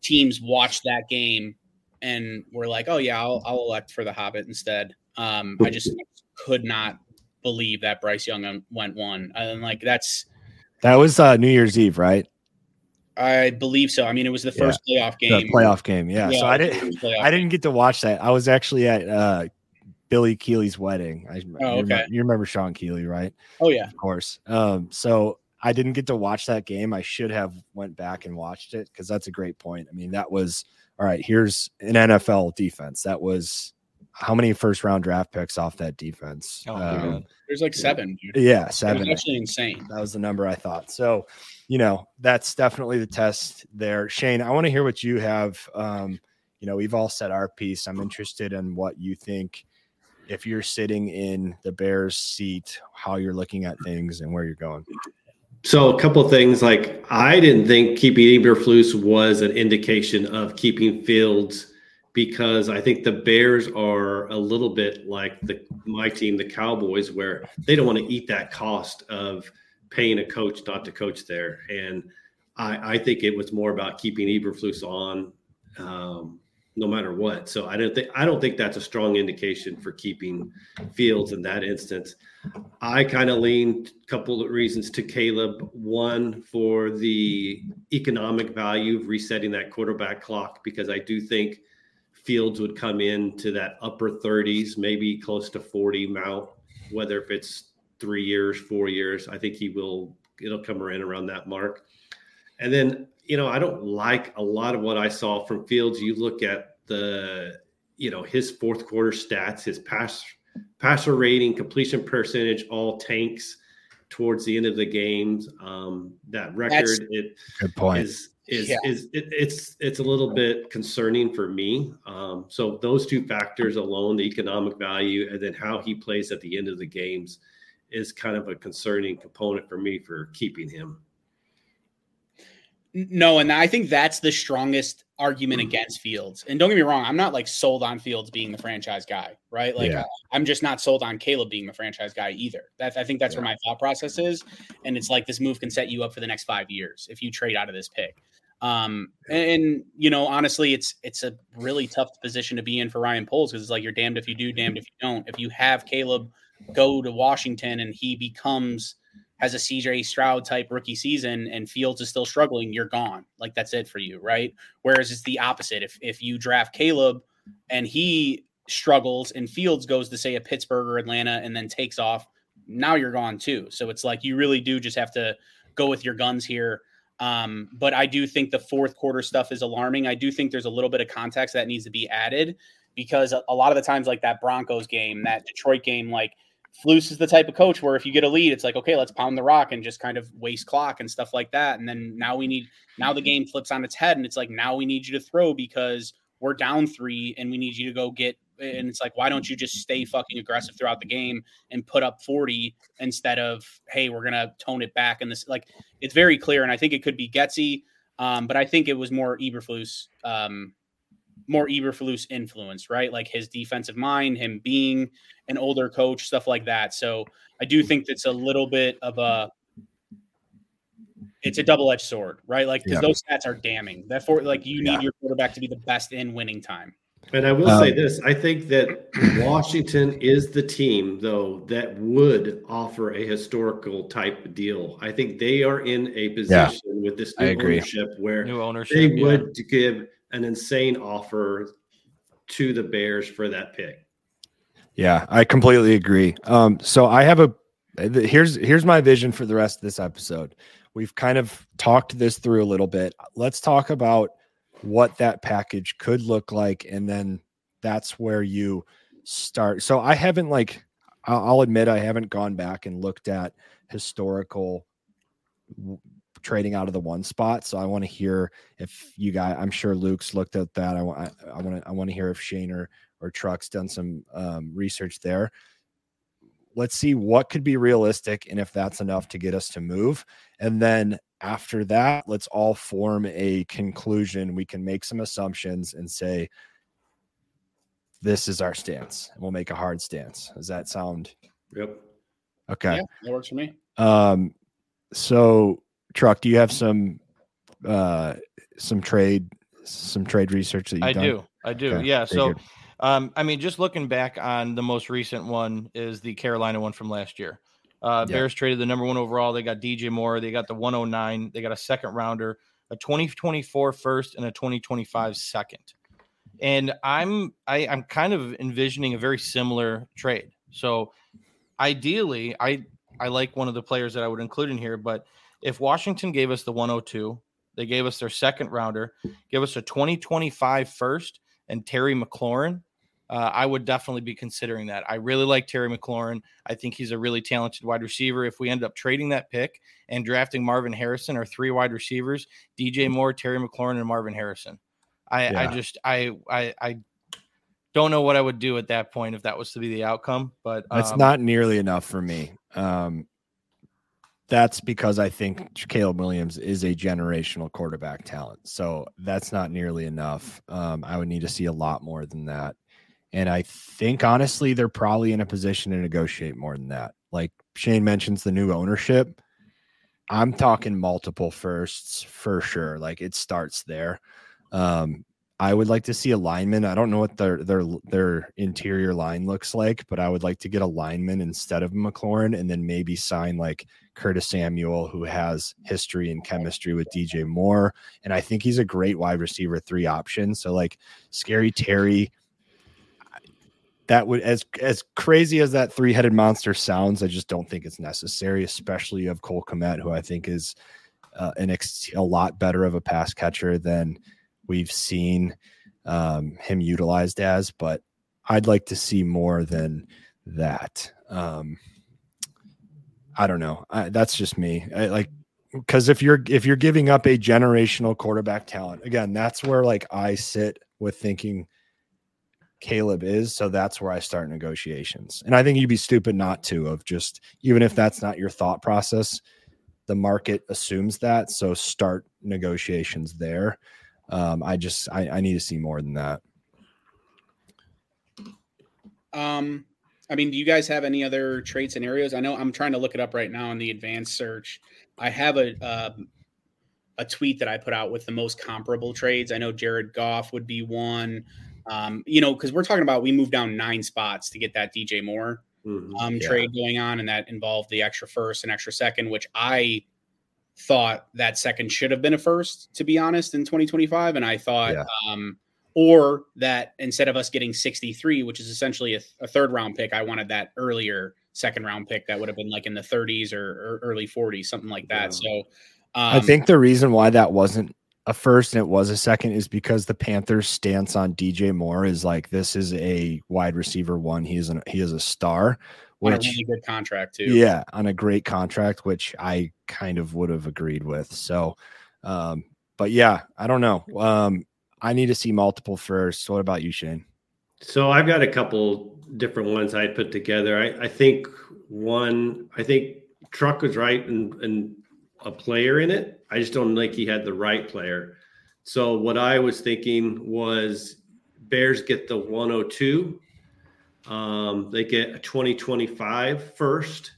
teams watched that game and we're like, oh yeah, I'll, I'll elect for the Hobbit instead. Um, I just could not believe that Bryce Young went one, and like that's that was uh, New Year's Eve, right? I believe so. I mean, it was the first yeah. playoff game. The playoff game, yeah. yeah so I didn't, I didn't get to watch that. I was actually at uh, Billy Keeley's wedding. I, oh, okay. You remember, you remember Sean Keeley, right? Oh yeah, of course. Um, so I didn't get to watch that game. I should have went back and watched it because that's a great point. I mean, that was all right, here's an NFL defense. That was how many first round draft picks off that defense? Oh, um, There's like seven. Dude. Yeah, seven. actually insane. That was the number I thought. So, you know, that's definitely the test there. Shane, I want to hear what you have. Um, you know, we've all said our piece. I'm interested in what you think if you're sitting in the Bears seat, how you're looking at things and where you're going. So a couple things like I didn't think keeping Eberflus was an indication of keeping Fields because I think the Bears are a little bit like the my team, the Cowboys, where they don't want to eat that cost of paying a coach not to coach there. And I, I think it was more about keeping Eberflus on um, no matter what. So I don't think I don't think that's a strong indication for keeping Fields in that instance. I kind of lean a couple of reasons to Caleb. One for the economic value of resetting that quarterback clock because I do think Fields would come in to that upper 30s, maybe close to 40 mount, whether if it's three years, four years. I think he will it'll come around around that mark. And then you know, I don't like a lot of what I saw from Fields. You look at the, you know, his fourth quarter stats, his pass passer rating, completion percentage, all tanks towards the end of the games. Um, that record, That's, it good point. is is yeah. is it, it's it's a little bit concerning for me. Um, so those two factors alone, the economic value, and then how he plays at the end of the games, is kind of a concerning component for me for keeping him. No, and I think that's the strongest argument mm. against Fields. And don't get me wrong, I'm not like sold on Fields being the franchise guy, right? Like yeah. I, am just not sold on Caleb being the franchise guy either. That I think that's yeah. where my thought process is. And it's like this move can set you up for the next five years if you trade out of this pick. Um, and, and you know, honestly, it's it's a really tough position to be in for Ryan Poles because it's like you're damned if you do, damned if you don't. If you have Caleb go to Washington and he becomes has a CJ Stroud type rookie season and Fields is still struggling, you're gone. Like that's it for you, right? Whereas it's the opposite. If if you draft Caleb and he struggles and Fields goes to say a Pittsburgh or Atlanta and then takes off, now you're gone too. So it's like you really do just have to go with your guns here. Um, but I do think the fourth quarter stuff is alarming. I do think there's a little bit of context that needs to be added because a, a lot of the times, like that Broncos game, that Detroit game, like Flus is the type of coach where if you get a lead, it's like, okay, let's pound the rock and just kind of waste clock and stuff like that. And then now we need, now the game flips on its head and it's like, now we need you to throw because we're down three and we need you to go get and it's like why don't you just stay fucking aggressive throughout the game and put up 40 instead of hey we're gonna tone it back and this like it's very clear and i think it could be Getsy um, but i think it was more eberflus um, more eberflus influence right? Like his defensive mind him being an older coach stuff like that. So i do think that's a little bit of a it's a double-edged sword right? Like because yeah. those stats are damning. That for like you need your quarterback to be the best in winning time. And I will um, say this I think that Washington is the team, though, that would offer a historical type deal. I think they are in a position yeah, with this new ownership where new ownership, they yeah. would give an insane offer to the Bears for that pick. Yeah, I completely agree. Um, so I have a here's here's my vision for the rest of this episode. We've kind of talked this through a little bit. Let's talk about what that package could look like and then that's where you start so i haven't like i'll admit i haven't gone back and looked at historical trading out of the one spot so i want to hear if you guys i'm sure luke's looked at that i want i want to i want to hear if shane or or truck's done some um, research there let's see what could be realistic and if that's enough to get us to move and then after that, let's all form a conclusion. We can make some assumptions and say, this is our stance. And we'll make a hard stance. Does that sound? Yep. Okay. Yeah, that works for me. Um, so truck, do you have some uh some trade some trade research that you I done? do. I do. Okay. Yeah. So um, I mean, just looking back on the most recent one is the Carolina one from last year. Uh, yep. Bears traded the number one overall. They got DJ Moore. They got the 109. They got a second rounder, a 2024 first, and a 2025 second. And I'm I, I'm kind of envisioning a very similar trade. So ideally, I I like one of the players that I would include in here. But if Washington gave us the 102, they gave us their second rounder, give us a 2025 first and Terry McLaurin, uh, I would definitely be considering that. I really like Terry McLaurin. I think he's a really talented wide receiver. If we end up trading that pick and drafting Marvin Harrison or three wide receivers, DJ Moore, Terry McLaurin, and Marvin Harrison, I, yeah. I just I, I I don't know what I would do at that point if that was to be the outcome. But um, it's not nearly enough for me. Um, that's because I think Caleb Williams is a generational quarterback talent. So that's not nearly enough. Um, I would need to see a lot more than that. And I think honestly, they're probably in a position to negotiate more than that. Like Shane mentions the new ownership. I'm talking multiple firsts for sure. Like it starts there. Um, I would like to see a lineman. I don't know what their their their interior line looks like, but I would like to get a lineman instead of McLaurin, and then maybe sign like Curtis Samuel, who has history and chemistry with DJ Moore, and I think he's a great wide receiver three option. So like Scary Terry, that would as as crazy as that three headed monster sounds, I just don't think it's necessary. Especially have Cole Kmet, who I think is uh, an ex- a lot better of a pass catcher than we've seen um, him utilized as. But I'd like to see more than that. Um, I don't know. I, that's just me. I, like because if you're if you're giving up a generational quarterback talent, again, that's where like I sit with thinking Caleb is. So that's where I start negotiations. And I think you'd be stupid not to, of just, even if that's not your thought process, the market assumes that. So start negotiations there. Um, I just, I, I need to see more than that. Um, I mean, do you guys have any other trade scenarios? I know I'm trying to look it up right now in the advanced search. I have a um, a tweet that I put out with the most comparable trades. I know Jared Goff would be one. Um, you know, because we're talking about we moved down nine spots to get that DJ Moore. mm-hmm. um, yeah. trade going on, and that involved the extra first and extra second, which I thought that second should have been a first, to be honest, in 2025. And I thought, yeah. um, or that instead of us getting 63, which is essentially a, a, third round pick, I wanted that earlier second round pick that would have been like in the 30s or, or early 40s, something like that. Yeah. So um, I think the reason why that wasn't a first and it was a second is because the Panthers' stance on DJ Moore is like this is a wide receiver one. He is an, he is a star which on a really good contract too. Yeah, on a great contract, which I kind of would have agreed with. So, um, but yeah, I don't know. Um, I need to see multiple first. What about you, Shane? So I've got a couple different ones I put together. I, I think one, I think Truck was right and and a player in it. I just don't think he had the right player. So what I was thinking was Bears get the 102 um, they get a 2025 first,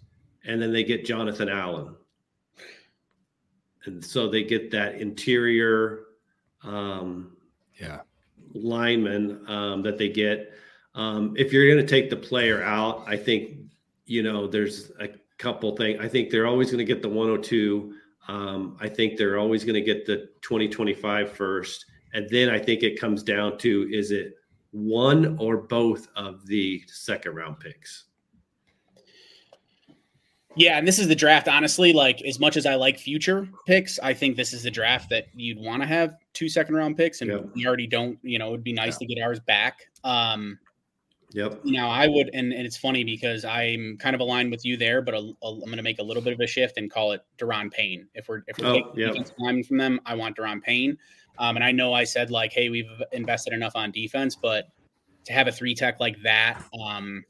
and then they get Jonathan Allen. And so they get that interior um, yeah lineman um, that they get. Um, if you're going to take the player out, I think you know there's a couple things. I think they're always going to get the 102. Um, I think they're always going to get the 2025 first, and then I think it comes down to is it one or both of the second round picks. Yeah, and this is the draft. Honestly, like as much as I like future picks, I think this is the draft that you'd want to have two second round picks, and yep. we already don't. You know, it'd be nice to get ours back. Um, yep. Now I would, and, and it's funny because I'm kind of aligned with you there, but i am going to make a little bit of a shift and call it Daron Payne. If we're if we're oh, taking yep. from them, I want Daron Payne. Um, and I know I said like, hey, we've invested enough on defense, but to have a three tech like that, um,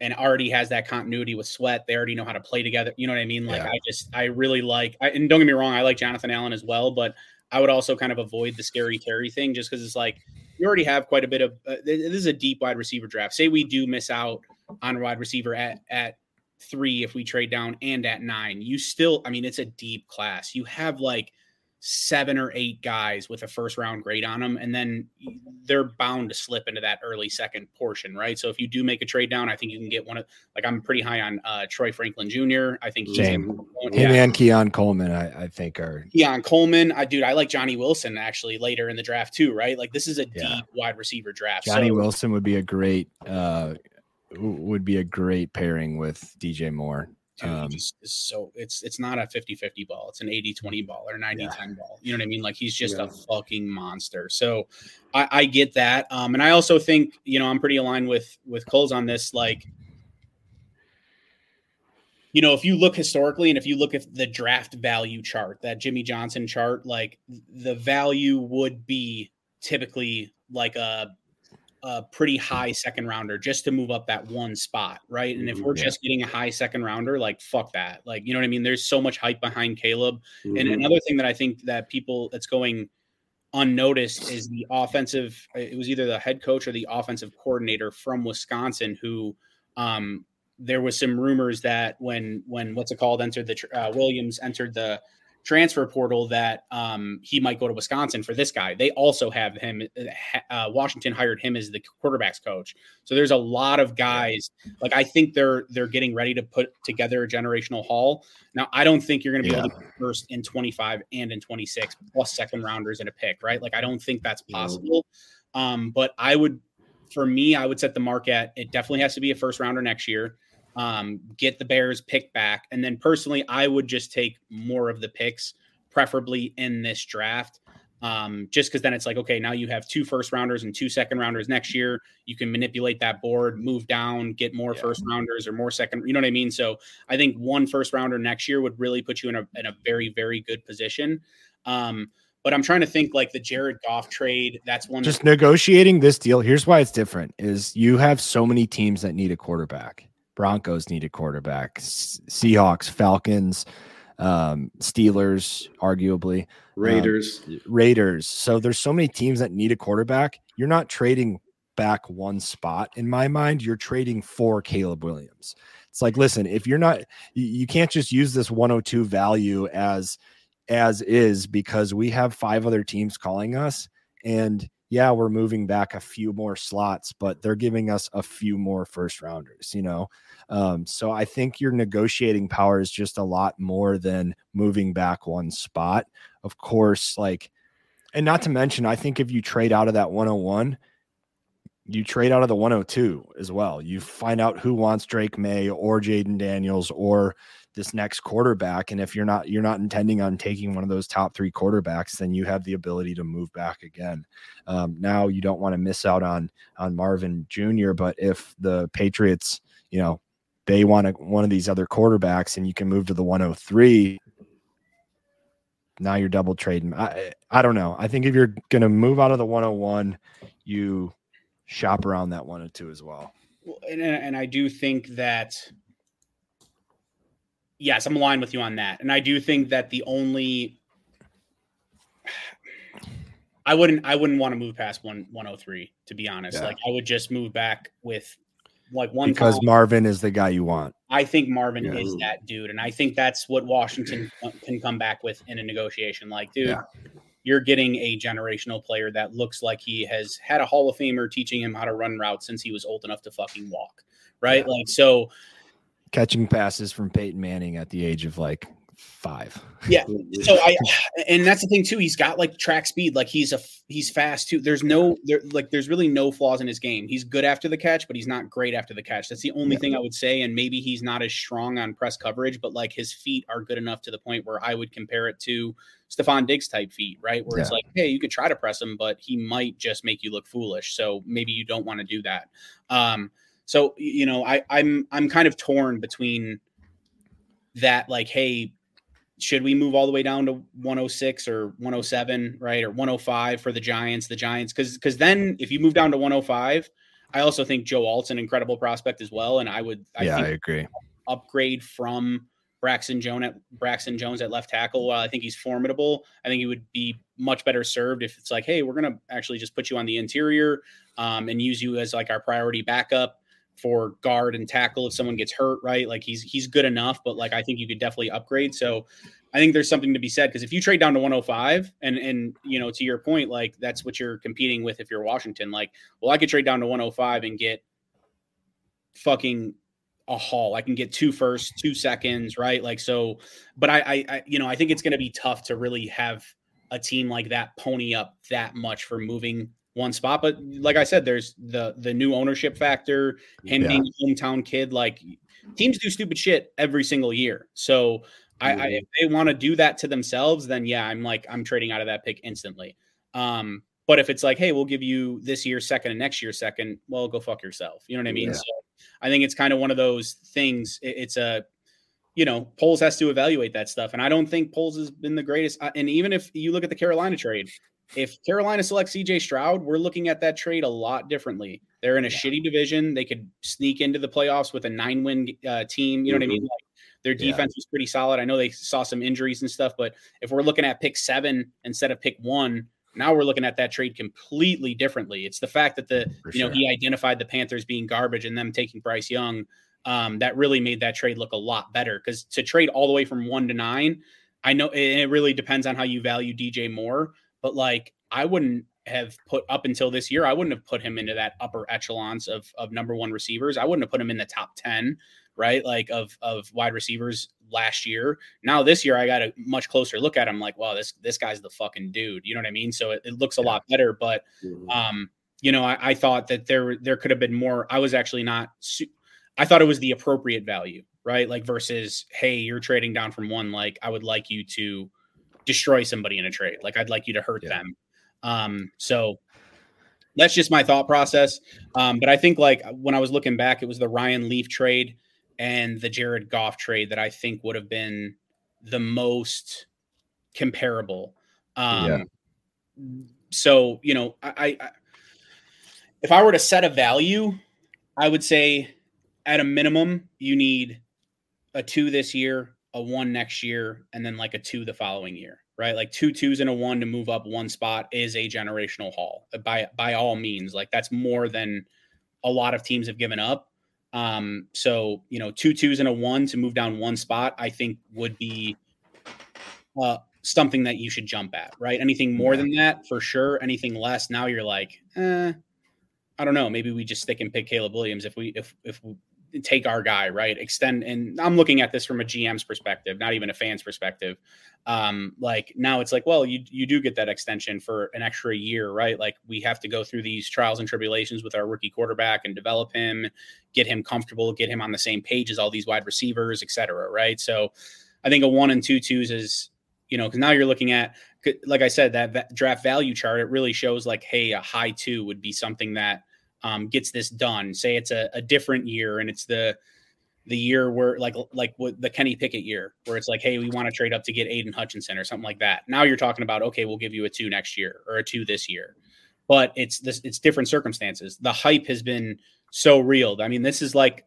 and already has that continuity with Sweat, they already know how to play together. You know what I mean? Like, yeah. I just, I really like, I, and don't get me wrong, I like Jonathan Allen as well, but I would also kind of avoid the scary Terry thing just because it's like you already have quite a bit of. Uh, this is a deep wide receiver draft. Say we do miss out on wide receiver at at three if we trade down and at nine, you still, I mean, it's a deep class. You have like seven or eight guys with a first round grade on them, and then they're bound to slip into that early second portion, right? So if you do make a trade down, I think you can get one of like I'm pretty high on uh, Troy Franklin Jr. I think he's Same. Yeah. Him and Keon Coleman, I, I, think are Keon Coleman. I dude, I like Johnny Wilson actually later in the draft too, right? Like this is a yeah. deep wide receiver draft. Johnny so, Wilson would be a great uh would be a great pairing with DJ Moore. Dude, um, just so it's it's not a 50-50 ball. It's an 80-20 ball or 90-10 ball. You know what I mean? Like he's just yeah. a fucking monster. So I, I get that. Um, and I also think, you know, I'm pretty aligned with with Coles on this. Like, you know, if you look historically and if you look at the draft value chart, that Jimmy Johnson chart, like the value would be typically like a a pretty high second rounder just to move up that one spot, right? And if mm-hmm, we're yeah. just getting a high second rounder, like fuck that. Like, you know what I mean? There's so much hype behind Caleb. Mm-hmm. And another thing that I think that people that's going unnoticed is the offensive it was either the head coach or the offensive coordinator from Wisconsin who um there was some rumors that when when what's it called entered the uh, Williams entered the transfer portal that um, he might go to Wisconsin for this guy. They also have him. Uh, Washington hired him as the quarterbacks coach. So there's a lot of guys. Like I think they're they're getting ready to put together a generational haul. Now I don't think you're going to be yeah. able to first in 25 and in 26 plus second rounders in a pick, right? Like I don't think that's possible. Um, but I would, for me, I would set the mark at it. Definitely has to be a first rounder next year um, get the Bears pick back. And then personally, I would just take more of the picks, preferably in this draft. Um, just because then it's like, okay, now you have two first rounders and two second rounders next year. You can manipulate that board, move down, get more yeah. first rounders or more second. You know what I mean? So I think one first rounder next year would really put you in a, in a very, very good position. Um, but I'm trying to think like the Jared Goff trade. That's one. Just negotiating this deal. Here's why it's different: is you have so many teams that need a quarterback. Broncos need a quarterback. Seahawks, Falcons, um, Steelers, arguably um, Raiders, um, Raiders. So there's so many teams that need a quarterback. You're not trading back one spot in my mind. You're trading for Caleb Williams. It's like, listen, if you're not, you, you can't just use this 102 value as as is because we have five other teams calling us and yeah, we're moving back a few more slots, but they're giving us a few more first rounders, you know? Um, so I think your negotiating power is just a lot more than moving back one spot. Of course, like, and not to mention, I think if you trade out of that 101, you trade out of the 102 as well. You find out who wants Drake Maye or Jayden Daniels or this next quarterback and if you're not you're not intending on taking one of those top three quarterbacks then you have the ability to move back again. Um, now you don't want to miss out on on marvin jr but if the patriots you know they want a, one of these other quarterbacks and you can move to the 103 now you're double trading. I i don't know. I think if you're going to move out of the 101 you shop around that 102 as well. Well and, and i do think that yes, I'm aligned with you on that. And I do think that the only I wouldn't I wouldn't want to move past one 103 to be honest. Yeah. Like I would just move back with like one because. Marvin is the guy you want. I think Marvin yeah. is that dude, and I think that's what Washington can come back with in a negotiation. Like, dude, yeah. you're getting a generational player that looks like he has had a Hall of Famer teaching him how to run routes since he was old enough to fucking walk, right? Like, so catching passes from Peyton Manning at the age of like five. Yeah. So I, and that's the thing too. He's got like track speed. Like he's a, he's fast too. There's no, there, like, there's really no flaws in his game. He's good after the catch, but he's not great after the catch. That's the only yeah. thing I would say. And maybe he's not as strong on press coverage, but like his feet are good enough to the point where I would compare it to Stefon Diggs type feet, right? Where yeah. it's like, hey, you could try to press him, but he might just make you look foolish. So maybe you don't want to do that. Um, so you know, I, I'm I'm kind of torn between that, like, hey, should we move all the way down to 106 or 107, right, or 105 for the Giants? The Giants, because because then if you move down to 105, I also think Joe Alt's an incredible prospect as well, and I would, I yeah, I agree, upgrade from Braxton Jones at Braxton Jones at left tackle. While I think he's formidable, I think he would be much better served if it's like, hey, we're gonna actually just put you on the interior um, and use you as like our priority backup for guard and tackle if someone gets hurt, right? Like he's he's good enough, but like I think you could definitely upgrade. So I think there's something to be said because if you trade down to 105 and and you know to your point, like that's what you're competing with if you're Washington. Like, well, I could trade down to 105 and get fucking a haul. I can get two first, two seconds, right? Like so, but I I, I you know I think it's going to be tough to really have a team like that pony up that much for moving one spot. But like I said, there's the the new ownership factor, him yeah. being a hometown kid. Like teams do stupid shit every single year. So I, I if they want to do that to themselves, then yeah, I'm like I'm trading out of that pick instantly. Um, but if it's like, hey, we'll give you this year second and next year second, well, go fuck yourself. You know what I mean? Yeah. So I think it's kind of one of those things. It, it's a you know, Poles has to evaluate that stuff. And I don't think Poles has been the greatest. Uh, and even if you look at the Carolina trade, if Carolina selects CJ Stroud, we're looking at that trade a lot differently. They're in a yeah. shitty division. They could sneak into the playoffs with a nine win uh, team. You know mm-hmm. what I mean? Mm-hmm. Like their defense yeah. was pretty solid. I know they saw some injuries and stuff, but if we're looking at pick seven instead of pick one, now we're looking at that trade completely differently. It's the fact that the For you know sure. he identified the Panthers being garbage and them taking Bryce Young um, that really made that trade look a lot better. Because to trade all the way from one to nine, I know it really depends on how you value DJ Moore but like I wouldn't have put up until this year, I wouldn't have put him into that upper echelons of of number one receivers. I wouldn't have put him in the top 10, right? Like of of wide receivers last year. Now this year I got a much closer look at him like, wow, this this guy's the fucking dude. You know what I mean? So it, it looks a lot better. But mm-hmm. um, you know, I, I, thought that there there could have been more. I was actually not su- I thought it was the appropriate value, right? Like versus, hey, you're trading down from one. Like I would like you to destroy somebody in a trade. Like I'd like you to hurt yeah. them. Um, so that's just my thought process. Um, but I think like when I was looking back, it was the Ryan Leaf trade and the Jared Goff trade that I think would have been the most comparable. Um, yeah. So you know, I, I if I were to set a value, I would say at a minimum you need a two this year, a one next year, and then like a two the following year, right? Like two twos and a one to move up one spot is a generational haul uh, by by all means. Like that's more than a lot of teams have given up. Um, so you know, two twos and a one to move down one spot, I think would be uh, something that you should jump at, right? Anything more than that, for sure. Anything less, now you're like, eh, I don't know. Maybe we just stick and pick Caleb Williams if we if if take our guy, right? Extend and I'm looking at this from a GM's perspective, not even a fan's perspective. Um, like now it's like, well, you you do get that extension for an extra year, right? Like we have to go through these trials and tribulations with our rookie quarterback and develop him, get him comfortable, get him on the same page as all these wide receivers, et cetera, right? So I think a one and two twos is, you know, because now you're looking at, like I said, that, that draft value chart. It really shows like, hey, a high two would be something that um, gets this done. Say it's a, a different year and it's the the year where like like what the Kenny Pickett year, where it's like, hey, we want to trade up to get Aidan Hutchinson or something like that. Now you're talking about okay, we'll give you a two next year or a two this year, but it's this it's different circumstances. The hype has been so real. I mean, this is like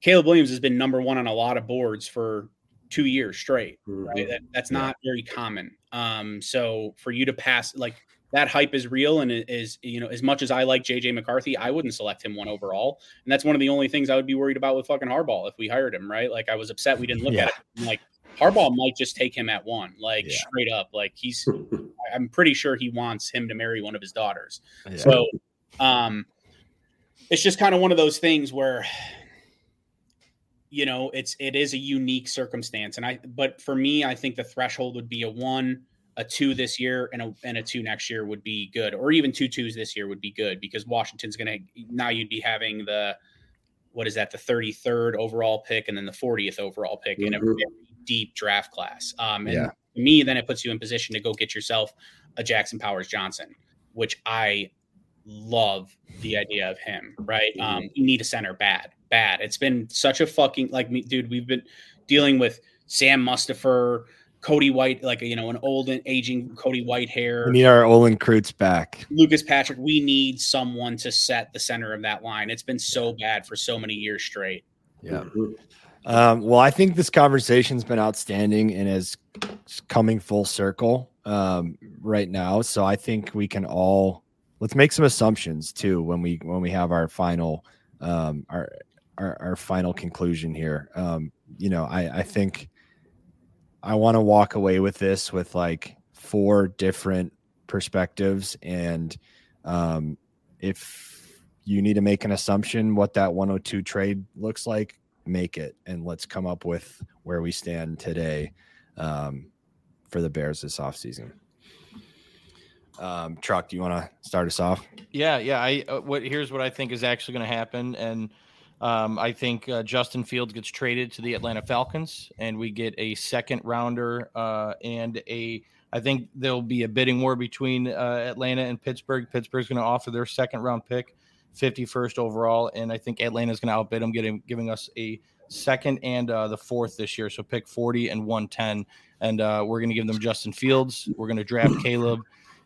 Caleb Williams has been number one on a lot of boards for two years straight. Right, mm-hmm. that, that's not very common. Um, so for you to pass like that hype is real and is you know as much as I like JJ McCarthy, I wouldn't select him one overall, and that's one of the only things I would be worried about with fucking Harbaugh if we hired him. Right, like I was upset we didn't look yeah. at it. like Harbaugh might just take him at one, like yeah. straight up. Like he's, I'm pretty sure he wants him to marry one of his daughters. Yeah. So, um, it's just kind of one of those things where you know it's it is a unique circumstance and i but for me i think the threshold would be a one a two this year and a and a two next year would be good or even two twos this year would be good because washington's gonna now you'd be having the what is that the 33rd overall pick and then the 40th overall pick mm-hmm. in a mm-hmm. deep draft class um and yeah. me then it puts you in position to go get yourself a jackson powers johnson which i love the idea of him right mm-hmm. um you need a center bad bad. It's been such a fucking like me, dude. We've been dealing with Sam Mustipher, Cody White, like you know, an old and aging Cody Whitehair. We need our Olin Kreutz back. Lucas Patrick. We need someone to set the center of that line. It's been so bad for so many years straight. Yeah. Um, well, I think this conversation's been outstanding and is coming full circle um, right now. So I think we can all let's make some assumptions too when we when we have our final um, our our, our final conclusion here. Um, you know, I, I think I want to walk away with this with like four different perspectives. And um, if you need to make an assumption what that 102 trade looks like, make it. And let's come up with where we stand today um, for the Bears this offseason. Um, Truck, do you want to start us off? Yeah, yeah. I uh, what here's what I think is actually going to happen, and um, I think uh, Justin Fields gets traded to the Atlanta Falcons, and we get a second rounder uh, and a. I think there'll be a bidding war between uh, Atlanta and Pittsburgh. Pittsburgh's going to offer their second round pick, 51st overall, and I think Atlanta's going to outbid them, getting giving us a second and uh, the fourth this year. So pick 40 and 110, and uh, we're going to give them Justin Fields. We're going to draft Caleb.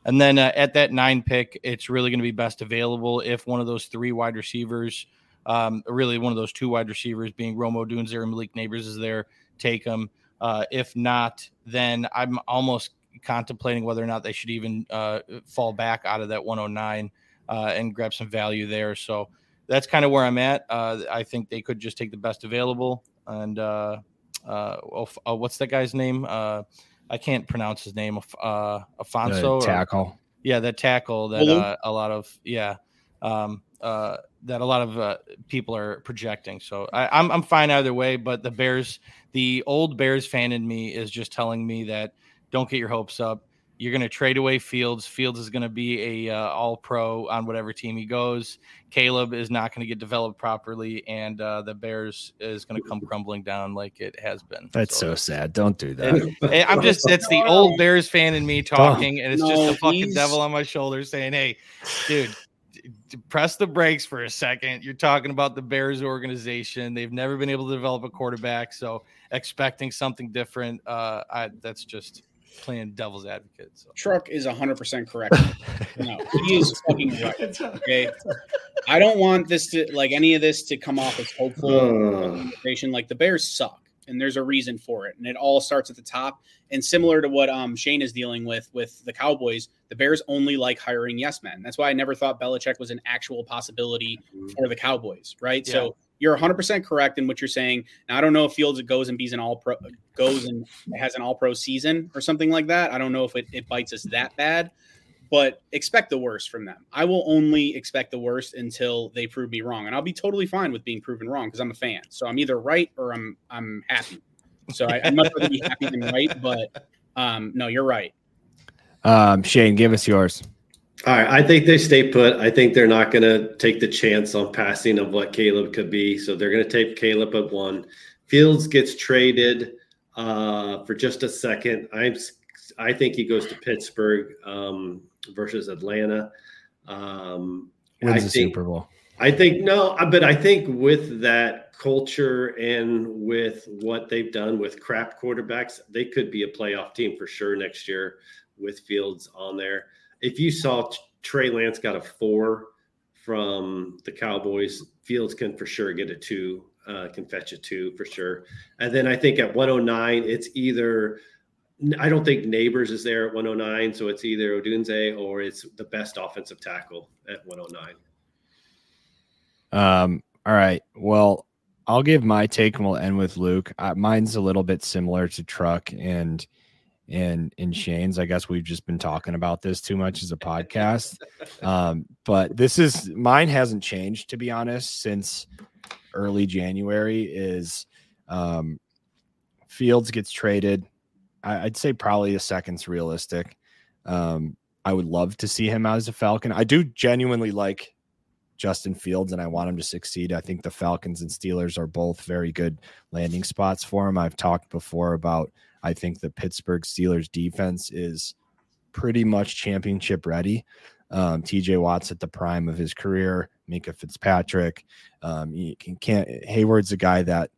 And then uh, at that nine pick, it's really going to be best available if one of those three wide receivers um, really, one of those two wide receivers being Rome Odunze and Malik Nabers is there. Take them. Uh, if not, then I'm almost contemplating whether or not they should even uh, fall back out of that 109 uh, and grab some value there. So that's kind of where I'm at. Uh, I think they could just take the best available. And uh, uh, what's that guy's name? Uh I can't pronounce his name. Uh, Afonso the tackle. Or, yeah, that tackle that a lot of yeah. Um, uh, that a lot of uh, people are projecting. So I, am I'm, I'm fine either way. But the Bears, the old Bears fan in me is just telling me that don't get your hopes up. You're going to trade away Fields. Fields is going to be a uh, All Pro on whatever team he goes. Caleb is not going to get developed properly, and uh, the Bears is going to come crumbling down like it has been. That's so, so sad. Don't do that. And, I'm just it's the old Bears fan in me talking, and it's no, just the fucking devil on my shoulder saying, "Hey, dude." Press the brakes for a second. You're talking about the Bears organization. They've never been able to develop a quarterback, so expecting something different, uh, I, that's just playing devil's advocate. So. Truck is 100% correct. no, he is fucking right. Okay. I don't want this to, like, any of this to come off as hopeful. like, the Bears suck and there's a reason for it and it all starts at the top and similar to what um, Shane is dealing with with the Cowboys the Bears only like hiring yes men that's why I never thought Belichick was an actual possibility mm-hmm. for the Cowboys right yeah. so you're 100 percent correct in what you're saying. Now, I don't know if Fields goes and bees an all pro, goes and has an all pro season or something like that. I don't know if it, it bites us that bad, but expect the worst from them. I will only expect the worst until they prove me wrong, and I'll be totally fine with being proven wrong because I'm a fan. So I'm either right or I'm I'm happy. So I, I'd much rather be happy than right. But um, no, you're right. Um, Shane, give us yours. All right, I think they stay put. I think they're not going to take the chance on passing of what Caleb could be. So they're going to take Caleb at one. Fields gets traded uh, for just a second. I'm I think he goes to Pittsburgh um, versus Atlanta. Um, Wins I the think, Super Bowl. I think no, but I think with that culture and with what they've done with crap quarterbacks, they could be a playoff team for sure next year with Fields on there. If you saw Trey Lance got a four from the Cowboys, Fields can for sure get a two, uh, can fetch a two for sure. And then I think at 109, it's either I don't think Nabers is there at 109, so it's either Odunze or it's the best offensive tackle at 109. Um, all right. Well, I'll give my take and we'll end with Luke. Uh, mine's a little bit similar to Truck and and in Shane's. I guess we've just been talking about this too much as a podcast. Um, but this is mine hasn't changed to be honest since early January. Is um, Fields gets traded. I, I'd say probably a second's realistic. Um, I would love to see him as a Falcon. I do genuinely like Justin Fields and I want him to succeed. I think the Falcons and Steelers are both very good landing spots for him. I've talked before about I think the Pittsburgh Steelers defense is pretty much championship ready. Um, TJ Watt's at the prime of his career. Minkah Fitzpatrick. Um, can't, Heyward's a guy that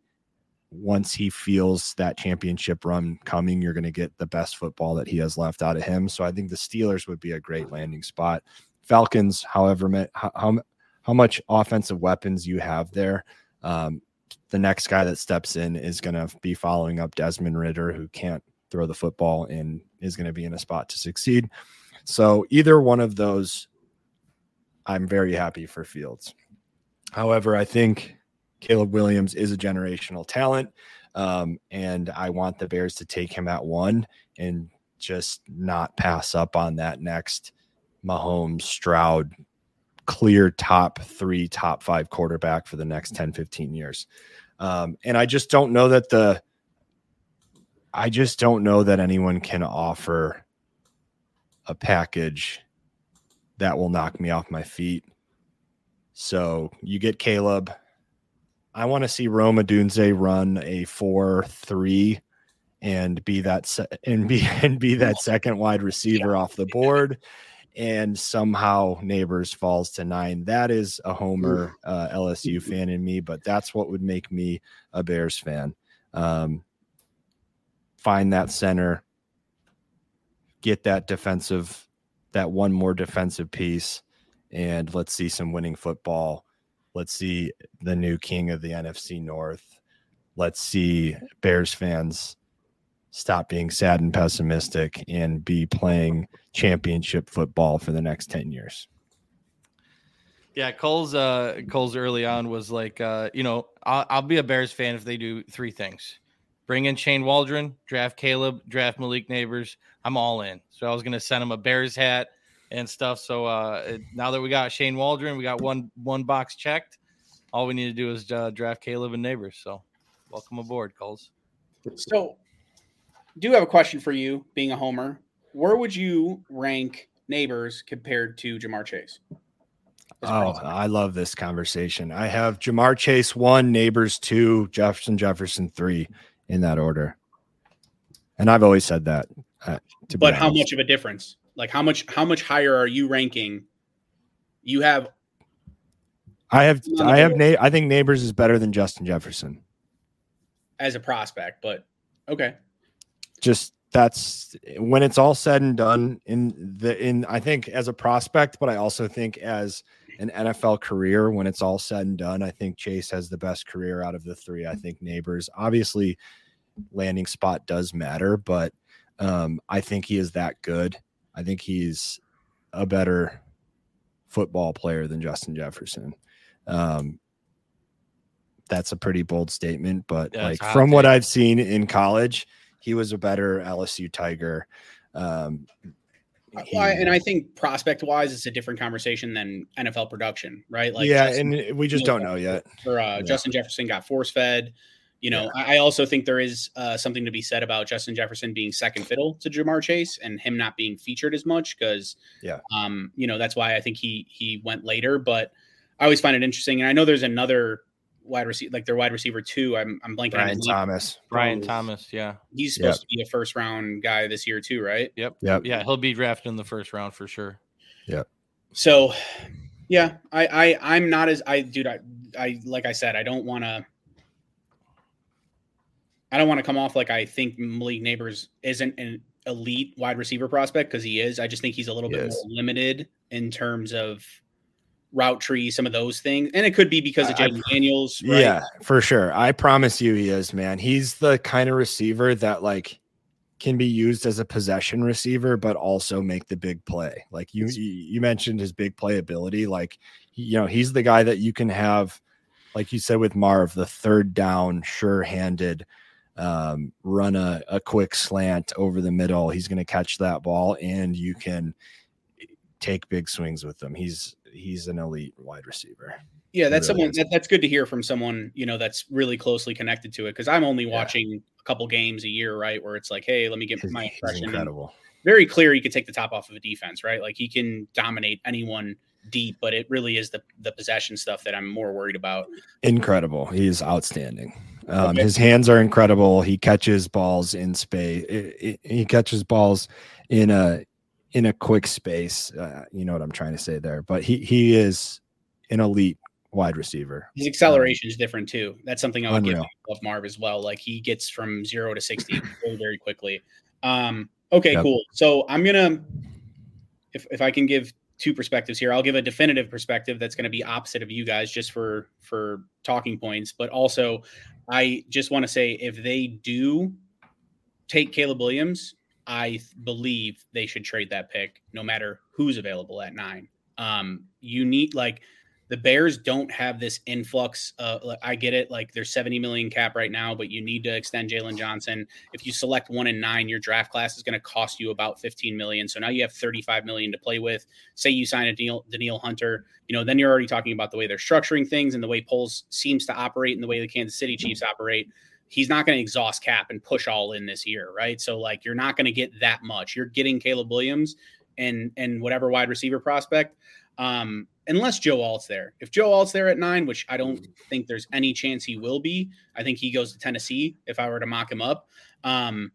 once he feels that championship run coming, you're going to get the best football that he has left out of him. So I think the Steelers would be a great landing spot. Falcons, however, how, how much offensive weapons you have there. Um, the next guy that steps in is going to be following up Desmond Ridder, who can't throw the football and is going to be in a spot to succeed. So either one of those, I'm very happy for Fields. However, I think Caleb Williams is a generational talent. Um, and I want the Bears to take him at one and just not pass up on that next Mahomes, Stroud, clear top three, top five quarterback for the next 10, 15 years. Um, and I just don't know that the, I just don't know that anyone can offer a package that will knock me off my feet. So you get Caleb. I want to see Rome Odunze run a four three and be that se- and be and be that second wide receiver yeah. off the board. And somehow Nabers falls to nine. That is a homer uh, lsu fan in me but that's what would make me a bears fan. Um, find that center. Get that defensive that one more defensive piece. And let's see some winning football let's see the new king of the nfc north let's see bears fans stop being sad and pessimistic and be playing championship football for the next 10 years. Yeah, Cole's uh Cole's early on was like uh, you know, I'll, I'll be a Bears fan if they do three things. Bring in Shane Waldron, draft Caleb, draft Malik Nabers. I'm all in. So I was gonna send him a Bears hat and stuff. So uh now that we got Shane Waldron, we got one one box checked. All we need to do is uh, draft Caleb and Nabers. So welcome aboard, Coles. So do have a question for you, being a homer. Where would you rank Nabers compared to Ja'Marr Chase? Oh, I love this conversation. I have Ja'Marr Chase one, Nabers two, Jefferson Jefferson three in that order. And I've always said that. Uh, but how much of a difference? Like how much how much higher are you ranking? You have I have I have na- I think Nabers is better than Justin Jefferson as a prospect, but okay just that's when it's all said and done in the in I think as a prospect, but I also think as an NFL career, when it's all said and done, I think Chase has the best career out of the three. I think Nabers, obviously, landing spot does matter, but um, I think he is that good. I think he's a better football player than Justin Jefferson. Um, that's a pretty bold statement, but Yeah, like a hot from what. I've seen in college, he was a better LSU Tiger. Um, he- Well, and I think prospect wise, it's a different conversation than NFL production, right? Like, yeah, Justin- and we just don't know yet. for uh, Yeah. Justin Jefferson got force fed. You know, I I also think there is uh, something to be said about Justin Jefferson being second fiddle to Ja'Marr Chase and him not being featured as much because, Yeah. um, you know, that's why I think he he went later. But I always find it interesting, and I know there's another wide receiver, like their wide receiver too. I'm I'm blanking on Brian his. Thomas. Brian Thomas. Thomas. Yeah. He's supposed to be a first round guy this year too, right? Yep. Yep. Yeah. He'll be drafted in the first round for sure. Yep. So, yeah, I, I I'm not as I dude. I, I like I said, I don't want to. I don't want to come off like I think Malik Nabers isn't an elite wide receiver prospect because he is. I just think he's a little He bit is. more limited in terms of route tree, some of those things, and it could be because of Jayden Daniels. Right? Yeah, for sure. I promise you he is, man. He's the kind of receiver that like can be used as a possession receiver, but also make the big play. Like you, you you mentioned his big play ability. Like, you know, he's the guy that you can have, like you said with Marv, the third down, sure handed, um, run a, a quick slant over the middle. He's going to catch that ball and you can take big swings with him. He's, he's an elite wide receiver. Yeah, that's really someone that, that's good to hear from someone you know that's really closely connected to it because I'm only Yeah. watching a couple games a year, right? Where it's like, hey, let me get He's, my impression. and incredible. very clear he could take the top off of a defense, right? Like he can dominate anyone deep, but it really is the the possession stuff that I'm more worried about. incredible. He's outstanding. Um, Okay. His hands are incredible. He catches balls in space. He catches balls in a in a quick space. Uh, you know what I'm trying to say there. But he he is an elite wide receiver. His acceleration is different too. That's something I would give Unreal. of Marv as well. Like he gets from zero to sixty very very quickly. Um, okay, Yep. cool. So I'm gonna, if if I can give two perspectives here, I'll give a definitive perspective that's going to be opposite of you guys, just for for talking points. But also, I just want to say if they do take Caleb Williams, I believe they should trade that pick, no matter who's available at nine. Um, you need like the Bears don't have this influx. Uh, I get it. Like there's 70 million cap right now, but you need to extend Jaylon Johnson. If you select one and nine, your draft class is going to cost you about 15 million. So now you have 35 million to play with. Say you sign a Daniel, Danielle Hunter, you know, then you're already talking about the way they're structuring things and the way Poles seems to operate and the way the Kansas City Chiefs operate. He's not going to exhaust cap and push all in this year, right? So like you're not going to get that much. You're getting Caleb Williams and and whatever wide receiver prospect. Um, unless Joe Alt's there. If Joe Alt's there at nine, which I don't think there's any chance he will be, I think he goes to Tennessee if I were to mock him up. Um,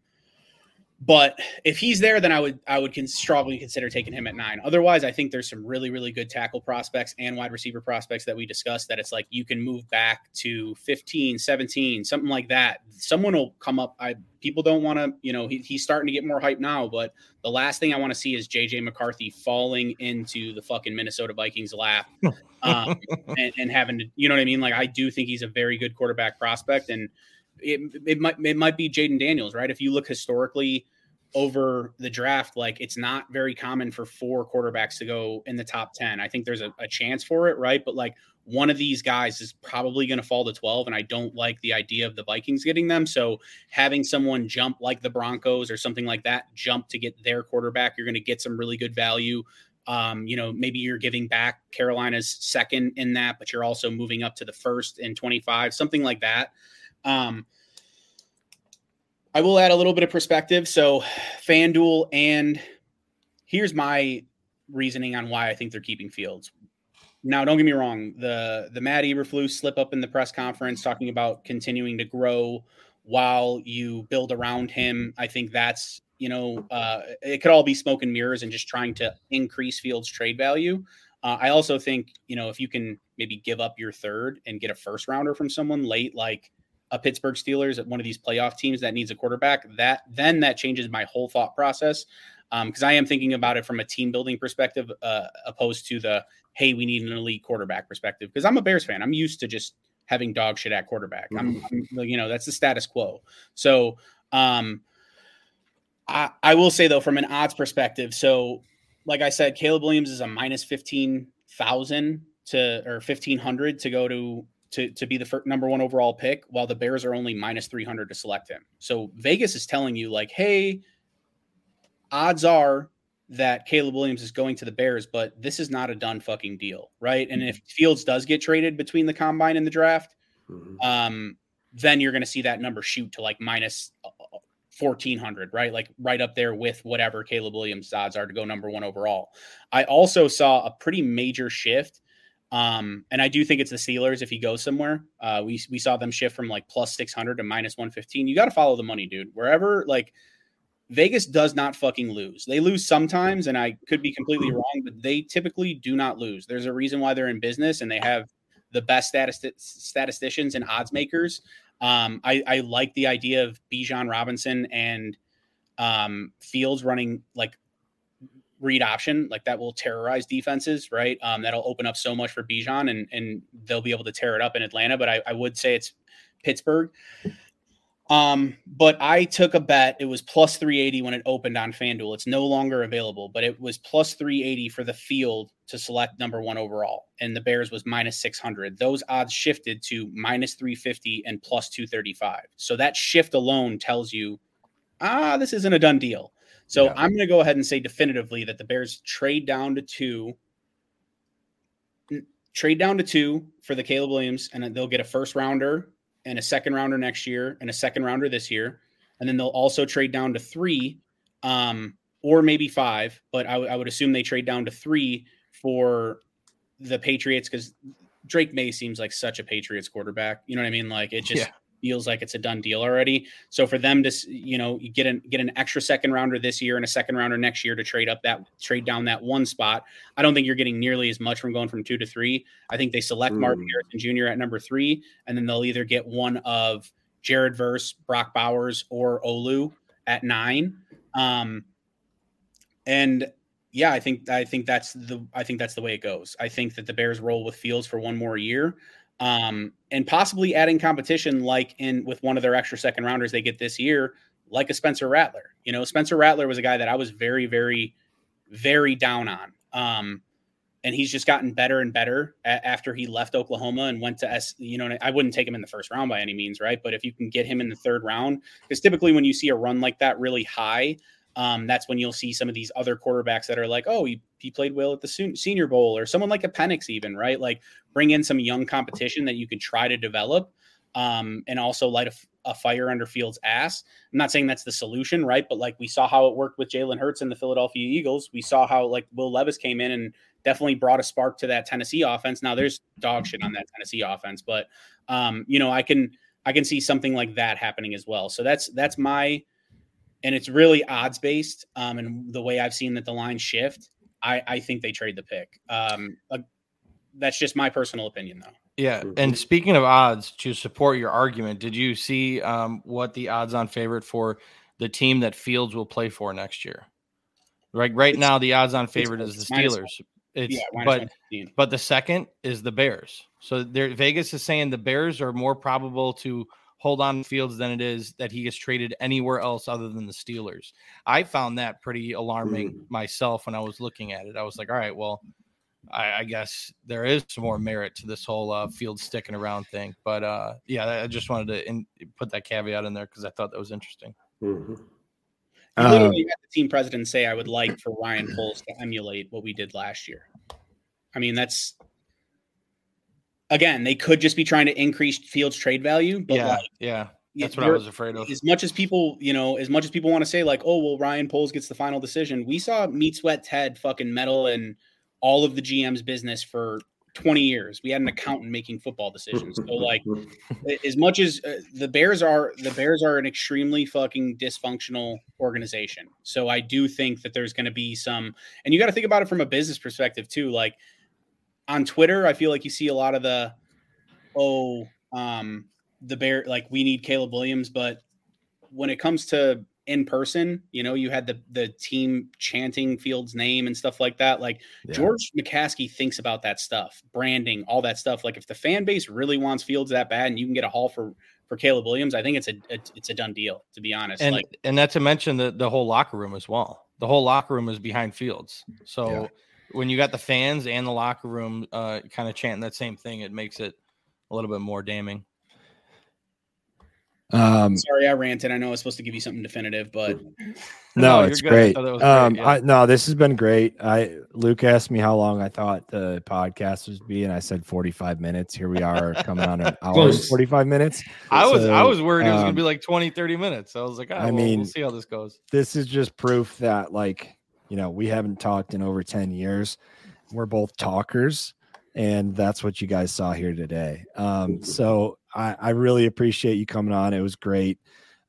but if he's there, then I would I would strongly consider taking him at nine. Otherwise, I think there's some really really good tackle prospects and wide receiver prospects that we discussed that it's like you can move back to 15, 17, something like that. Someone will come up. I people don't want to, you know, he, he's starting to get more hype now, but the last thing I want to see is JJ McCarthy falling into the fucking Minnesota Vikings lap um, and, and having to, you know what I mean? Like, I do think he's a very good quarterback prospect, and it, it might it might be Jayden Daniels, right? If you look historically over the draft, like it's not very common for four quarterbacks to go in the top 10. I think there's a, a chance for it, right? But like one of these guys is probably going to fall to 12, and I don't like the idea of the Vikings getting them. So having someone jump like the Broncos or something like that, jump to get their quarterback, you're going to get some really good value. Um, you know, maybe you're giving back Carolina's second in that, but you're also moving up to the first in 25, something like that. Um, I will add a little bit of perspective. So, FanDuel, and here's my reasoning on why I think they're keeping Fields. Now, don't get me wrong. The the Matt Eberflus slip up in the press conference talking about continuing to grow while you build around him. I think that's you know uh, it could all be smoke and mirrors and just trying to increase Fields' trade value. Uh, I also think you know if you can maybe give up your third and get a first rounder from someone late, like a Pittsburgh Steelers at one of these playoff teams that needs a quarterback, that then that changes my whole thought process because I am thinking about it from a team building perspective, uh, opposed to the hey, we need an elite quarterback perspective. Because I'm a Bears fan, I'm used to just having dog shit at quarterback. I'm, I'm you know that's the status quo. So um, I I will say though from an odds perspective, so like I said, Caleb Williams is a minus fifteen thousand to or fifteen hundred to go to to to be the first, number one overall pick, while the Bears are only minus three hundred to select him. So Vegas is telling you like, hey, odds are that Caleb Williams is going to the Bears, but this is not a done fucking deal, right? And if Fields does get traded between the combine and the draft, mm-hmm. um, then you're going to see that number shoot to like minus 1400, uh, right? Like right up there with whatever Caleb Williams' odds are to go number one overall. I also saw a pretty major shift. Um, and I do think it's the Steelers if he goes somewhere. Uh, we, we saw them shift from like plus 600 to minus 115. You got to follow the money, dude. Wherever, like, Vegas does not fucking lose. They lose sometimes, and I could be completely mm-hmm. wrong, but they typically do not lose. There's a reason why they're in business, and they have the best statist- statisticians and odds makers. Um, I, I, like the idea of Bijan Robinson and um, Fields running like read option, like that will terrorize defenses, right? Um, that'll open up so much for Bijan, and and they'll be able to tear it up in Atlanta. But I, I would say it's Pittsburgh. Um, but I took a bet. It was plus 380 when it opened on FanDuel. It's no longer available, but it was plus 380 for the field to select number one overall. And the Bears was minus 600. Those odds shifted to minus 350 and plus 235. So that shift alone tells you, ah, this isn't a done deal. So yeah. I'm going to go ahead and say definitively that the Bears trade down to two, trade down to two for the Caleb Williams, and they'll get a first rounder and a second rounder next year and a second rounder this year. And then they'll also trade down to three um, or maybe five, but I, w- I would assume they trade down to three for the Patriots because Drake Maye seems like such a Patriots quarterback. You know what I mean? Like it just yeah feels like it's a done deal already. So for them to you know get an get an extra second rounder this year and a second rounder next year to trade up that trade down that one spot, I don't think you're getting nearly as much from going from two to three. I think they select mm. Marvin Harrison Jr. at number three, and then they'll either get one of Jared Verse, Brock Bowers, or Olu at nine. Um, and yeah, I think I think that's the I think that's the way it goes. I think that the Bears roll with Fields for one more year um, and possibly adding competition like in with one of their extra second rounders they get this year, like a Spencer Rattler. You know, Spencer Rattler was a guy that I was very, very, very down on. Um, and he's just gotten better and better a- after he left Oklahoma and went to S. You know, I wouldn't take him in the first round by any means, right? But if you can get him in the third round, because typically when you see a run like that really high, um, that's when you'll see some of these other quarterbacks that are like, oh, he, he played well at the Senior Bowl, or someone like a Penix, even right? Like bring in some young competition that you can try to develop, um, and also light a, a, fire under Fields' ass. I'm not saying that's the solution, right? But like we saw how it worked with Jalen Hurts and the Philadelphia Eagles. We saw how like Will Levis came in and definitely brought a spark to that Tennessee offense. Now there's dog shit on that Tennessee offense, but um, you know I can I can see something like that happening as well. So that's that's my and it's really odds based. Um, and the way I've seen that the line shift, I, I think they trade the pick. Um, uh, that's just my personal opinion, though. Yeah, and mm-hmm. speaking of odds, to support your argument, did you see um, what the odds-on favorite for the team that Fields will play for next year? Right, right it's, now the odds-on favorite is the Steelers. It's yeah, but but the second is the Bears. So there, Vegas is saying the Bears are more probable to hold on Fields than it is that he gets traded anywhere else other than the Steelers. I found that pretty alarming mm. myself when I was looking at it. I was like, all right, well, I, I guess there is some more merit to this whole uh, field sticking around thing. But uh, yeah, I just wanted to in, put that caveat in there because I thought that was interesting. Mm-hmm. You literally um, had the team president say, "I would like for Ryan Poles to emulate what we did last year." I mean, that's again, they could just be trying to increase Fields trade value. But yeah, like, yeah. That's what I was afraid of. As much as people, you know, as much as people want to say, like, oh, well, Ryan Poles gets the final decision. We saw Meat Sweat Ted fucking meddle in all of the GM's business for 20 years. We had an accountant making football decisions. So, like, as much as uh, the Bears are, the Bears are an extremely fucking dysfunctional organization. So, I do think that there's going to be some, and you got to think about it from a business perspective too. Like, on Twitter, I feel like you see a lot of the oh, um, the bear like we need Caleb Williams, but when it comes to in person, you know, you had the the team chanting Fields' name and stuff like that. Like yeah. George McCaskey thinks about that stuff, branding, all that stuff. Like if the fan base really wants Fields that bad, and you can get a haul for for Caleb Williams, I think it's a, a it's a done deal. To be honest, and like, and not to mention the the whole locker room as well. The whole locker room is behind Fields, so. Yeah when you got the fans and the locker room uh, kind of chanting that same thing, it makes it a little bit more damning. Um, Sorry, I ranted. I know I was supposed to give you something definitive, but no, No, it's you're good. I great. thought great, Um, yeah. I, no, this has been great. I Luke asked me how long I thought the podcast would be, and I said 45 minutes. Here we are coming on an hour and 45 minutes. I was I was worried it was gonna um, be like 20, 30 minutes. I was like, ah, I well, mean, we'll see how this goes. This is just proof that, like, you know, we haven't talked in over 10 years. We're both talkers, and that's what you guys saw here today. Um, so I, I really appreciate you coming on. It was great.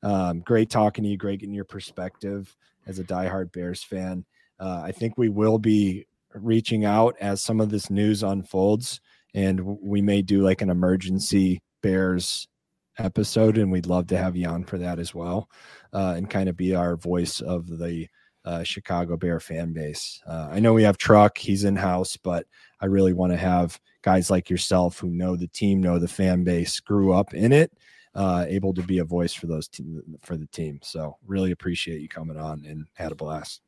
Um, great talking to you, great getting your perspective as a diehard Bears fan. Uh, I think we will be reaching out as some of this news unfolds, and we may do like an emergency Bears episode, and we'd love to have you on for that as well, uh, and kind of be our voice of the uh, Chicago Bear fan base. Uh, I know we have Truck; he's in house, but I really want to have guys like yourself who know the team, know the fan base, grew up in it, uh, able to be a voice for those te- for the team. So really appreciate you coming on and had a blast.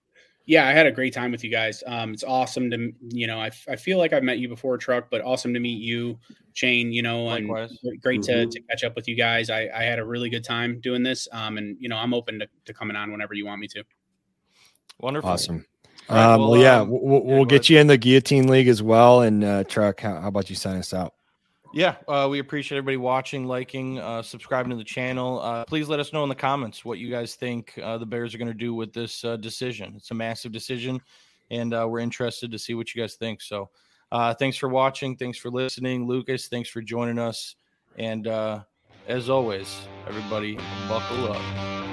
yeah, I had a great time with you guys. Um, it's awesome to you know I, I feel like I've met you before, Truck, but awesome to meet you, Shane. You know, and Likewise. great to, Mhm. to catch up with you guys. I, I had a really good time doing this. Um, and you know I'm open to, to coming on whenever you want me to. Wonderful. Awesome. All right, um, well, well, yeah, um, we'll, we'll, yeah, we'll get ahead. you in the guillotine league as well. And uh, Truck, how, how about you sign us out? Yeah, uh, we appreciate everybody watching, liking, uh, subscribing to the channel. Uh, please let us know in the comments what you guys think uh, the Bears are going to do with this uh, decision. It's a massive decision, and uh, we're interested to see what you guys think. So, uh, thanks for watching. Thanks for listening, Lucas. Thanks for joining us. And uh, as always, everybody, buckle up.